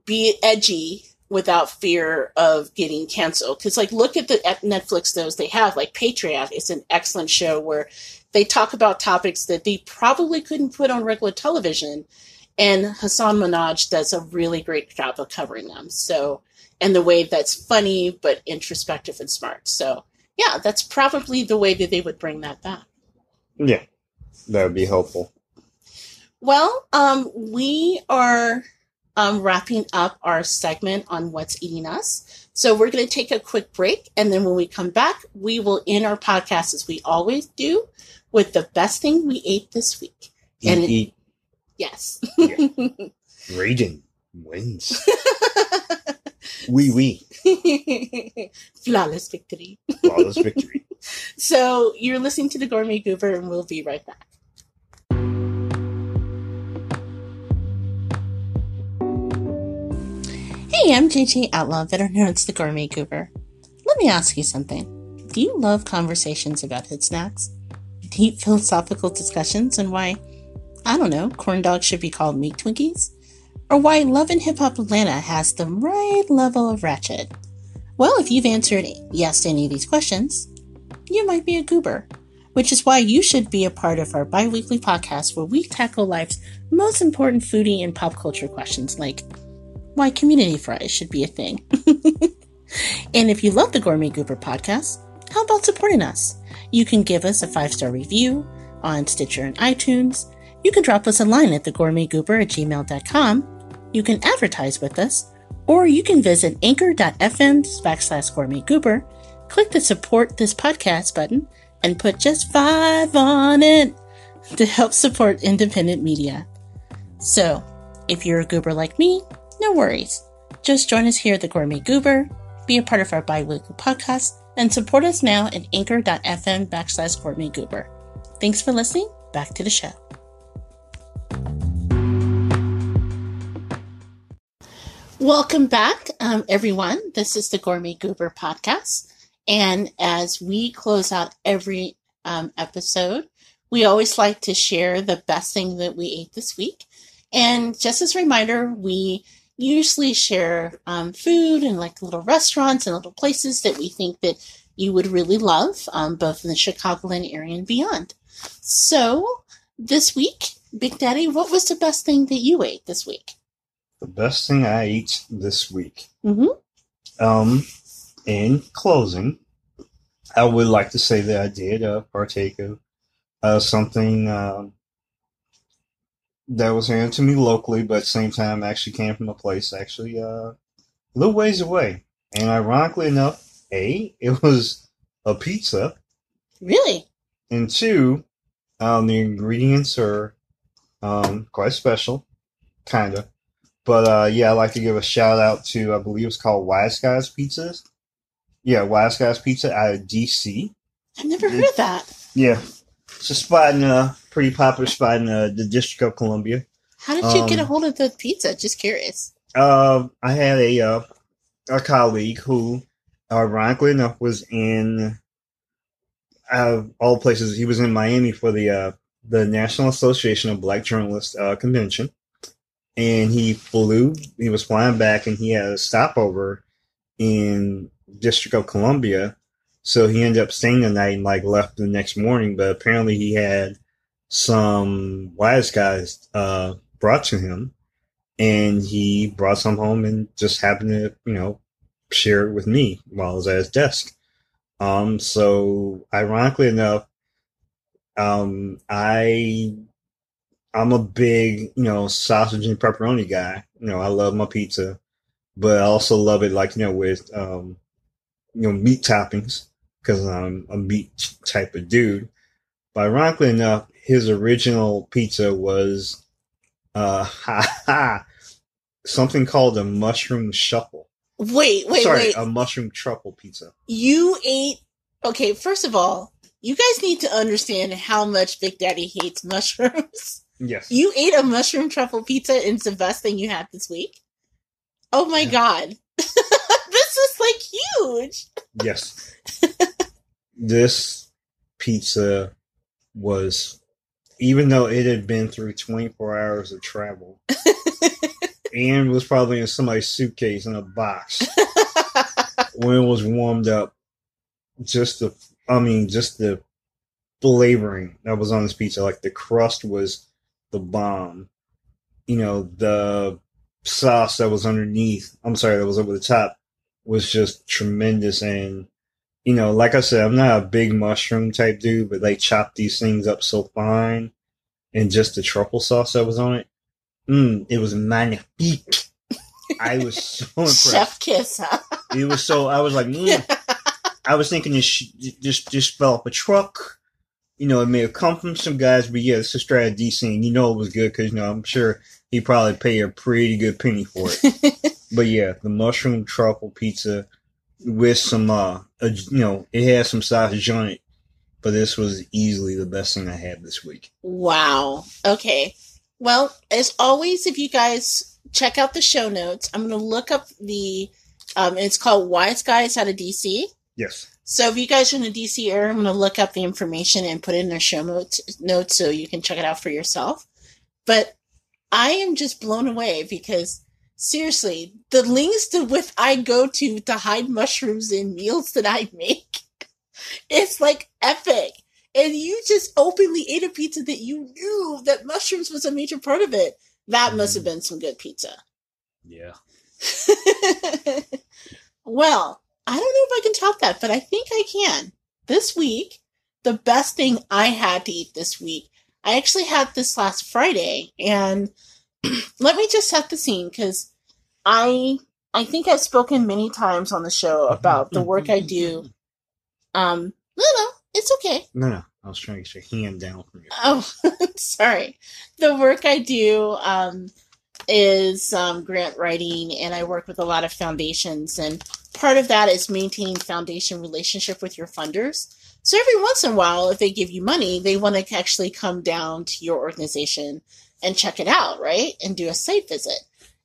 be edgy without fear of getting canceled. Because, like, look at the at Netflix those they have, like Patriot. It's an excellent show where they talk about topics that they probably couldn't put on regular television. And Hasan Minhaj does a really great job of covering them. So, and the way that's funny but introspective and smart. So, yeah, that's probably the way that they would bring that back. Yeah, that would be helpful. Well, um, we are um, wrapping up our segment on what's eating us. So we're going to take a quick break, and then when we come back, we will end our podcast as we always do with the best thing we ate this week. Eat, And eat, Yes. Raiden wins. Wee wee. Flawless victory. Flawless victory. So you're listening to the Gourmet Goober, and we'll be right back. I'm JJ Outlaw, better known as the Gourmet Goober. Let me ask you something. Do you love conversations about hit snacks? Deep philosophical discussions on why, I don't know, corn dogs should be called meat Twinkies? Or why Love and Hip Hop Atlanta has the right level of ratchet? Well, if you've answered yes to any of these questions, you might be a goober, which is why you should be a part of our bi weekly podcast where we tackle life's most important foodie and pop culture questions like why community fries should be a thing. and if you love the Gourmet Goober podcast, how about supporting us? You can give us a five star review on Stitcher and iTunes. You can drop us a line at thegourmetgoober at gmail.com. You can advertise with us, or you can visit anchor.fm backslash gourmet goober click the support this podcast button and put just five on it to help support independent media. So, if you're a goober like me, no worries. Just join us here at the Gourmet Goober, be a part of our bi weekly podcast, and support us now at anchor.fm backslash gourmet goober. Thanks for listening. Back to the show. Welcome back, um, everyone. This is the Gourmet Goober podcast. And as we close out every um, episode, we always like to share the best thing that we ate this week. And just as a reminder, we usually share um, food and like little restaurants and little places that we think that you would really love, um, both in the Chicagoland area and beyond. So this week, Big Daddy, what was the best thing that you ate this week? The best thing I ate this week. Mm-hmm. Um, in closing, I would like to say that I did uh, partake of uh, something um, that was handed to me locally, but at the same time actually came from a place actually uh, a little ways away. And ironically enough, A, it was a pizza, Really? and two, um, the ingredients are um, quite special, kind of. But uh, yeah, I'd like to give a shout out to I believe it's called Wiseguys Pizzas. Yeah, Wiseguys Pizza out of DC. I've never heard of that. Yeah, it's a spot in a pretty popular spot in uh, the District of Columbia. How did you get a Um, hold of the pizza? Just curious. Uh, I had a uh, a colleague who, ironically enough, was in out of all places. He was in Miami for the uh, the National Association of Black Journalists uh, convention, and he flew. He was flying back, and he had a stopover in District of Columbia. So he ended up staying the night and like left the next morning. But apparently, he had some Wiseguys uh, brought to him and he brought some home and just happened to, you know, share it with me while I was at his desk. Um, so ironically enough, um, I, I'm a big, you know, sausage and pepperoni guy. You know, I love my pizza, but I also love it like, you know, with, um, you know, meat toppings because I'm a meat type of dude. But ironically enough, his original pizza was, uh, ha ha, something called a mushroom shuffle. Wait, wait, Sorry, wait. a mushroom truffle pizza. you ate. Okay, first of all, you guys need to understand how much Big Daddy hates mushrooms. Yes. You ate a mushroom truffle pizza and it's the best thing you had this week? Oh my Yeah. god. this is like huge. Yes. This pizza was, even though it had been through 24 hours of travel and was probably in somebody's suitcase in a box when it was warmed up, just the, I mean, just the flavoring that was on this pizza, like the crust was the bomb. You know, the sauce that was underneath, I'm sorry, that was over the top, was just tremendous. And, you know, like I said, I'm not a big mushroom type dude, but they chopped these things up so fine. And just the truffle sauce that was on it, mm, it was magnifique. I was so impressed. Chef kiss, huh? It was so. I was like, mm. I was thinking this just just fell off a truck. You know, it may have come from some guys, but yeah, it's a strategy scene. You know it was good because you know I'm sure he probably paid a pretty good penny for it. but yeah, the mushroom truffle pizza with some, uh, uh, you know, it had some sausage on it, but this was easily the best thing I had this week. Wow. Okay. Well, as always, if you guys check out the show notes, I'm going to look up the. Um, it's called Wiseguys out of DC. Yes, So if you guys are in the DC area, I'm going to look up the information and put it in their show notes, notes so you can check it out for yourself. But I am just blown away because seriously, the links to with I go to to hide mushrooms in meals that I make, it's like epic. And you just openly ate a pizza that you knew that mushrooms was a major part of it. That mm-hmm. must have been some good pizza. yeah, well, I don't know if I can top that, but I think I can. This week, the best thing I had to eat this week, I actually had this last Friday, and let me just set the scene because I I think I've spoken many times on the show about the work I do. Um, no, no, it's okay. No, no, I was trying to get your hand down from you. Oh, sorry. The work I do um, is um, grant writing, and I work with a lot of foundations. And part of that is maintaining foundation relationship with your funders. So every once in a while, if they give you money, they want to actually come down to your organization and check it out, right? And do a site visit.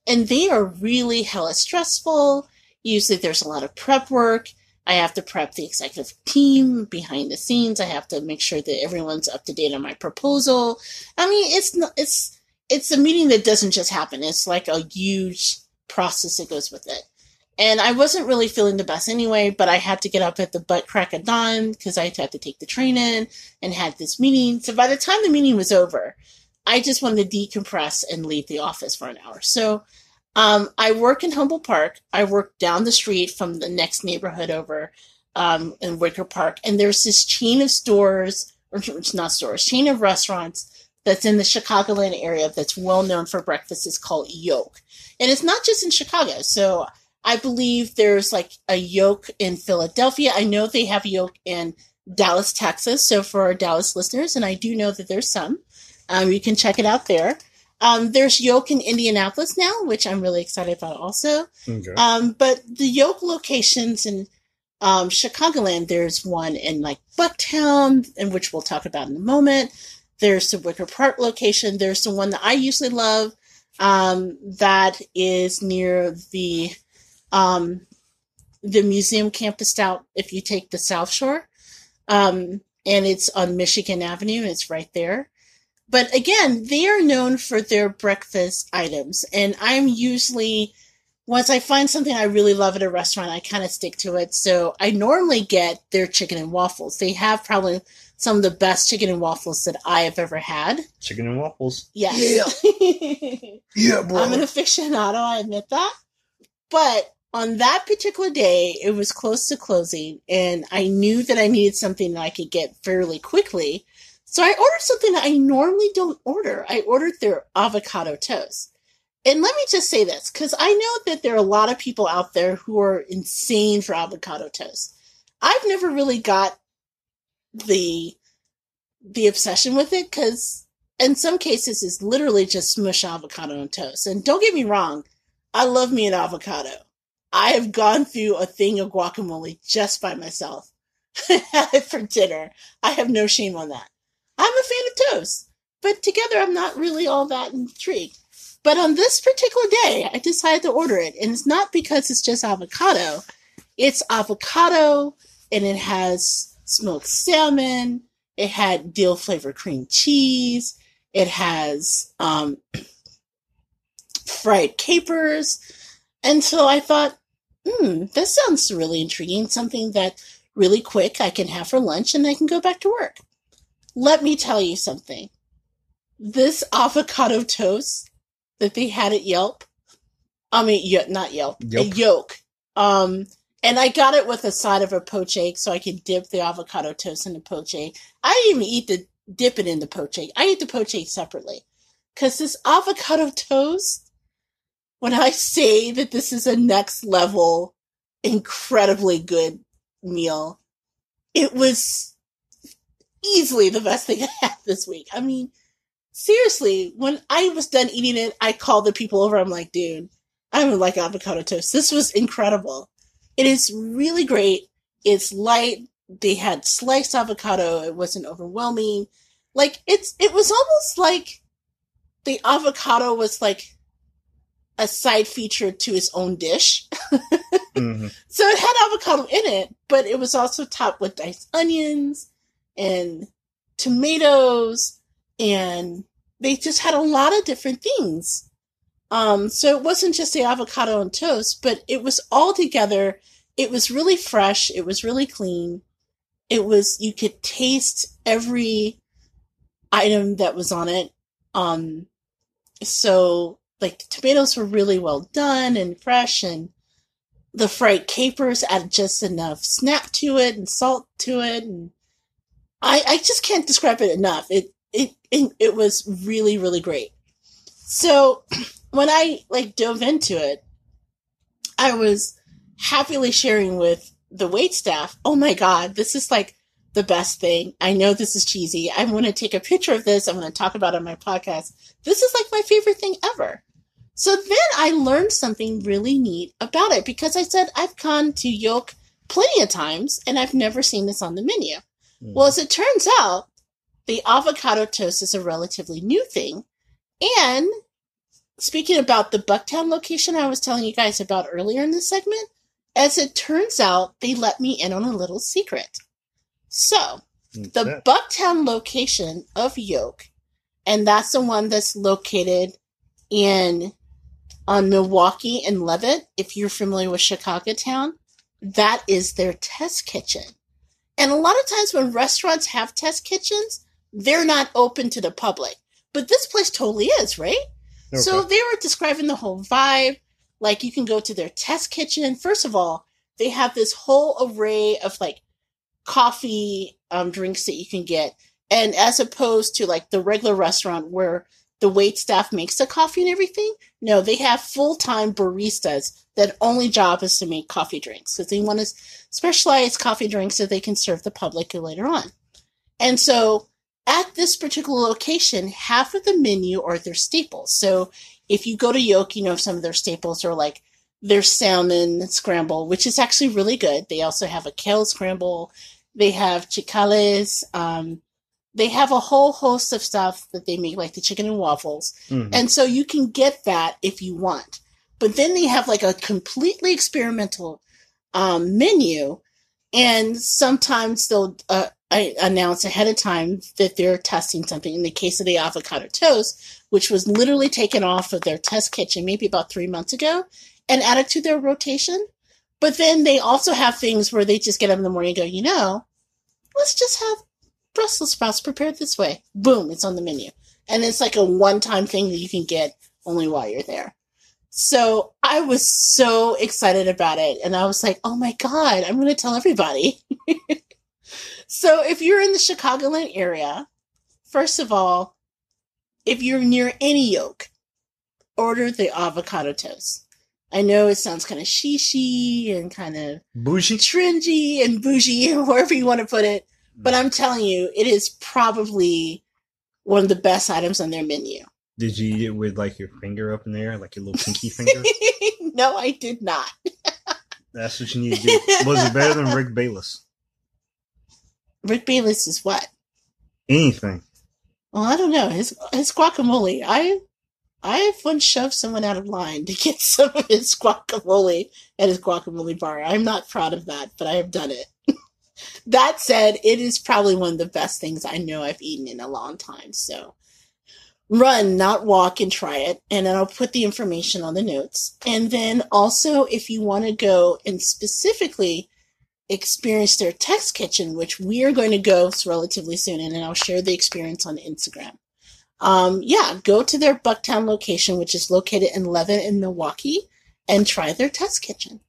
And they are really hella stressful. Usually there's a lot of prep work. I have to prep the executive team behind the scenes. I have to make sure that everyone's up to date on my proposal. I mean, it's not, it's, it's a meeting that doesn't just happen. It's like a huge process that goes with it. And I wasn't really feeling the best anyway, but I had to get up at the butt crack of dawn because I had to take the train in and had this meeting. So by the time the meeting was over, I just wanted to decompress and leave the office for an hour. So um, I work in Humboldt Park. I work down the street from the next neighborhood over um, in Wicker Park. And there's this chain of stores, or it's not stores, chain of restaurants that's in the Chicagoland area that's well known for breakfast. It's called Yolk. And it's not just in Chicago. So I believe there's like a Yolk in Philadelphia. I know they have Yolk in Dallas, Texas. So for our Dallas listeners, and I do know that there's some, um, you can check it out there. Um, there's Yolk in Indianapolis now, which I'm really excited about also. Okay. Um, but the Yolk locations in um, Chicagoland, there's one in like Bucktown, in which we'll talk about in a moment. There's the Wicker Park location. There's the one that I usually love um, that is near the um, the museum campus out if you take the South Shore. Um, and it's on Michigan Avenue. It's right there. But again, they are known for their breakfast items. And I'm usually, once I find something I really love at a restaurant, I kind of stick to it. So I normally get their chicken and waffles. They have probably some of the best chicken and waffles that I have ever had. Chicken and waffles. Yes. Yeah, bro. I'm an aficionado, I admit that. But on that particular day, it was close to closing, and I knew that I needed something that I could get fairly quickly. So I ordered something that I normally don't order. I ordered their avocado toast. And let me just say this, because I know that there are a lot of people out there who are insane for avocado toast. I've never really got the the obsession with it because in some cases it's literally just smush avocado on toast. And don't get me wrong, I love me an avocado. I have gone through a thing of guacamole just by myself for dinner. I have no shame on that. I'm a fan of toast, but together I'm not really all that intrigued. But on this particular day, I decided to order it, and it's not because it's just avocado. It's avocado, and it has smoked salmon. It had dill flavored cream cheese. It has um, fried capers. And so I thought, hmm, this sounds really intriguing. Something that really quick I can have for lunch and I can go back to work. Let me tell you something. This avocado toast that they had at Yelp, I mean, not Yelp, a Yelp. yolk. Um, and I got it with a side of a poached egg so I could dip the avocado toast in the poached egg. I didn't even eat the dip it in the poached egg. I eat the poached egg separately. Cause this avocado toast, when I say that this is a next level, incredibly good meal, it was easily the best thing I had this week. I mean, seriously, when I was done eating it, I called the people over. I'm like, dude, I don't like avocado toast. This was incredible. It is really great. It's light. They had sliced avocado. It wasn't overwhelming. Like it's, it was almost like the avocado was like a side feature to its own dish. Mhm. So it had avocado in it, but it was also topped with diced onions and tomatoes, and they just had a lot of different things. Um, so it wasn't just the avocado and toast, but it was all together. It was really fresh. It was really clean. It was, you could taste every item that was on it. Um, so like the tomatoes were really well done and fresh and the fried capers added just enough snap to it and salt to it and I, I just can't describe it enough. It, it it it was really really great. So when I like dove into it, I was happily sharing with the wait staff. Oh my god, this is like the best thing. I know this is cheesy. I'm going to take a picture of this. I'm going to talk about it on my podcast. This is like my favorite thing ever. So then I learned something really neat about it because I said I've gone to Yolk plenty of times and I've never seen this on the menu. Well, mm. as it turns out, the avocado toast is a relatively new thing. And speaking about the Bucktown location I was telling you guys about earlier in this segment, as it turns out, they let me in on a little secret. So, the? Bucktown location of Yolk, and that's the one that's located in on Milwaukee and Leavitt. If you're familiar with Chicago Town, that is their test kitchen. And a lot of times when restaurants have test kitchens, they're not open to the public. But this place totally is, right? So they were describing the whole vibe. Like you can go to their test kitchen. First of all, they have this whole array of like coffee um, drinks that you can get. And as opposed to like the regular restaurant where the wait staff makes the coffee and everything, no, they have full time baristas that only job is to make coffee drinks because they want to specialize coffee drinks that they can serve the public later on. And so at this particular location, half of the menu are their staples. So if you go to Yolk, you know some of their staples are like their salmon scramble, which is actually really good. They also have a kale scramble. They have chicales. Um, they have a whole host of stuff that they make, like the chicken and waffles. Mhm. And so you can get that if you want. But then they have like a completely experimental um, menu. And sometimes they'll uh, announce ahead of time that they're testing something. In the case of the avocado toast, which was literally taken off of their test kitchen maybe about three months ago and added to their rotation. But then they also have things where they just get up in the morning and go, you know, let's just have Brussels sprouts prepared this way. Boom, it's on the menu. And it's like a one time thing that you can get only while you're there. So I was so excited about it. And I was like, oh my God, I'm going to tell everybody. so if you're in the Chicagoland area, first of all, if you're near any yolk, order the avocado toast. I know it sounds kind of shishy and kind of Bougie. trendy and bougie, wherever you want to put it. But I'm telling you, it is probably one of the best items on their menu. Did you eat it with like your finger up in there, like your little pinky finger? no, I did not. That's what you need to do. Was it better than Rick Bayless? Rick Bayless is what? Anything. Well, I don't know. His his guacamole. I I once shoved someone out of line to get some of his guacamole at his guacamole bar. I'm not proud of that, but I have done it. that said, it is probably one of the best things I know I've eaten in a long time. So run, not walk, and try it. And then I'll put the information on the notes. And then also, if you want to go and specifically experience their test kitchen, which we are going to go relatively soon, and then I'll share the experience on Instagram. Um, yeah, go to their Bucktown location, which is located in Leavitt in Milwaukee, and try their test kitchen.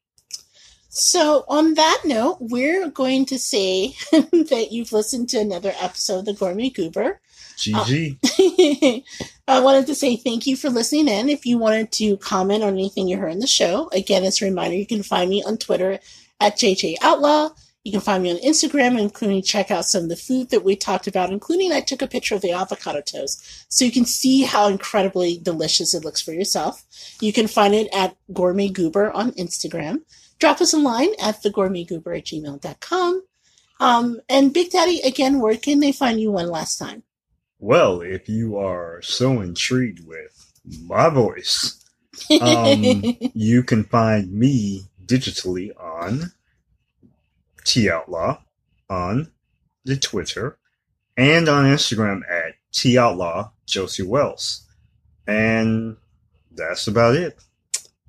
So, on that note, we're going to say that you've listened to another episode of the Gourmet Goober. GG. Uh, I wanted to say thank you for listening in. If you wanted to comment on anything you heard in the show, again, as a reminder, you can find me on Twitter at JJ Outlaw. You can find me on Instagram, including check out some of the food that we talked about, including I took a picture of the avocado toast so you can see how incredibly delicious it looks for yourself. You can find it at Gourmet Goober on Instagram. Drop us a line at thegourmetgoober at gmail.com. Um, and Big Daddy, again, where can they find you one last time? Well, if you are so intrigued with my voice, um, you can find me digitally on T Outlaw on the Twitter and on Instagram at T Outlaw Josie Wells. And that's about it.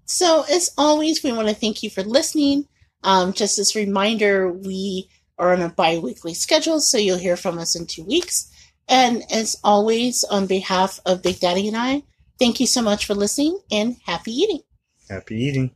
So, as always, we want to thank you for listening. Um, just as a reminder, we are on a bi weekly schedule, so you'll hear from us in two weeks. And as always, on behalf of Big Daddy and I, thank you so much for listening and happy eating. Happy eating.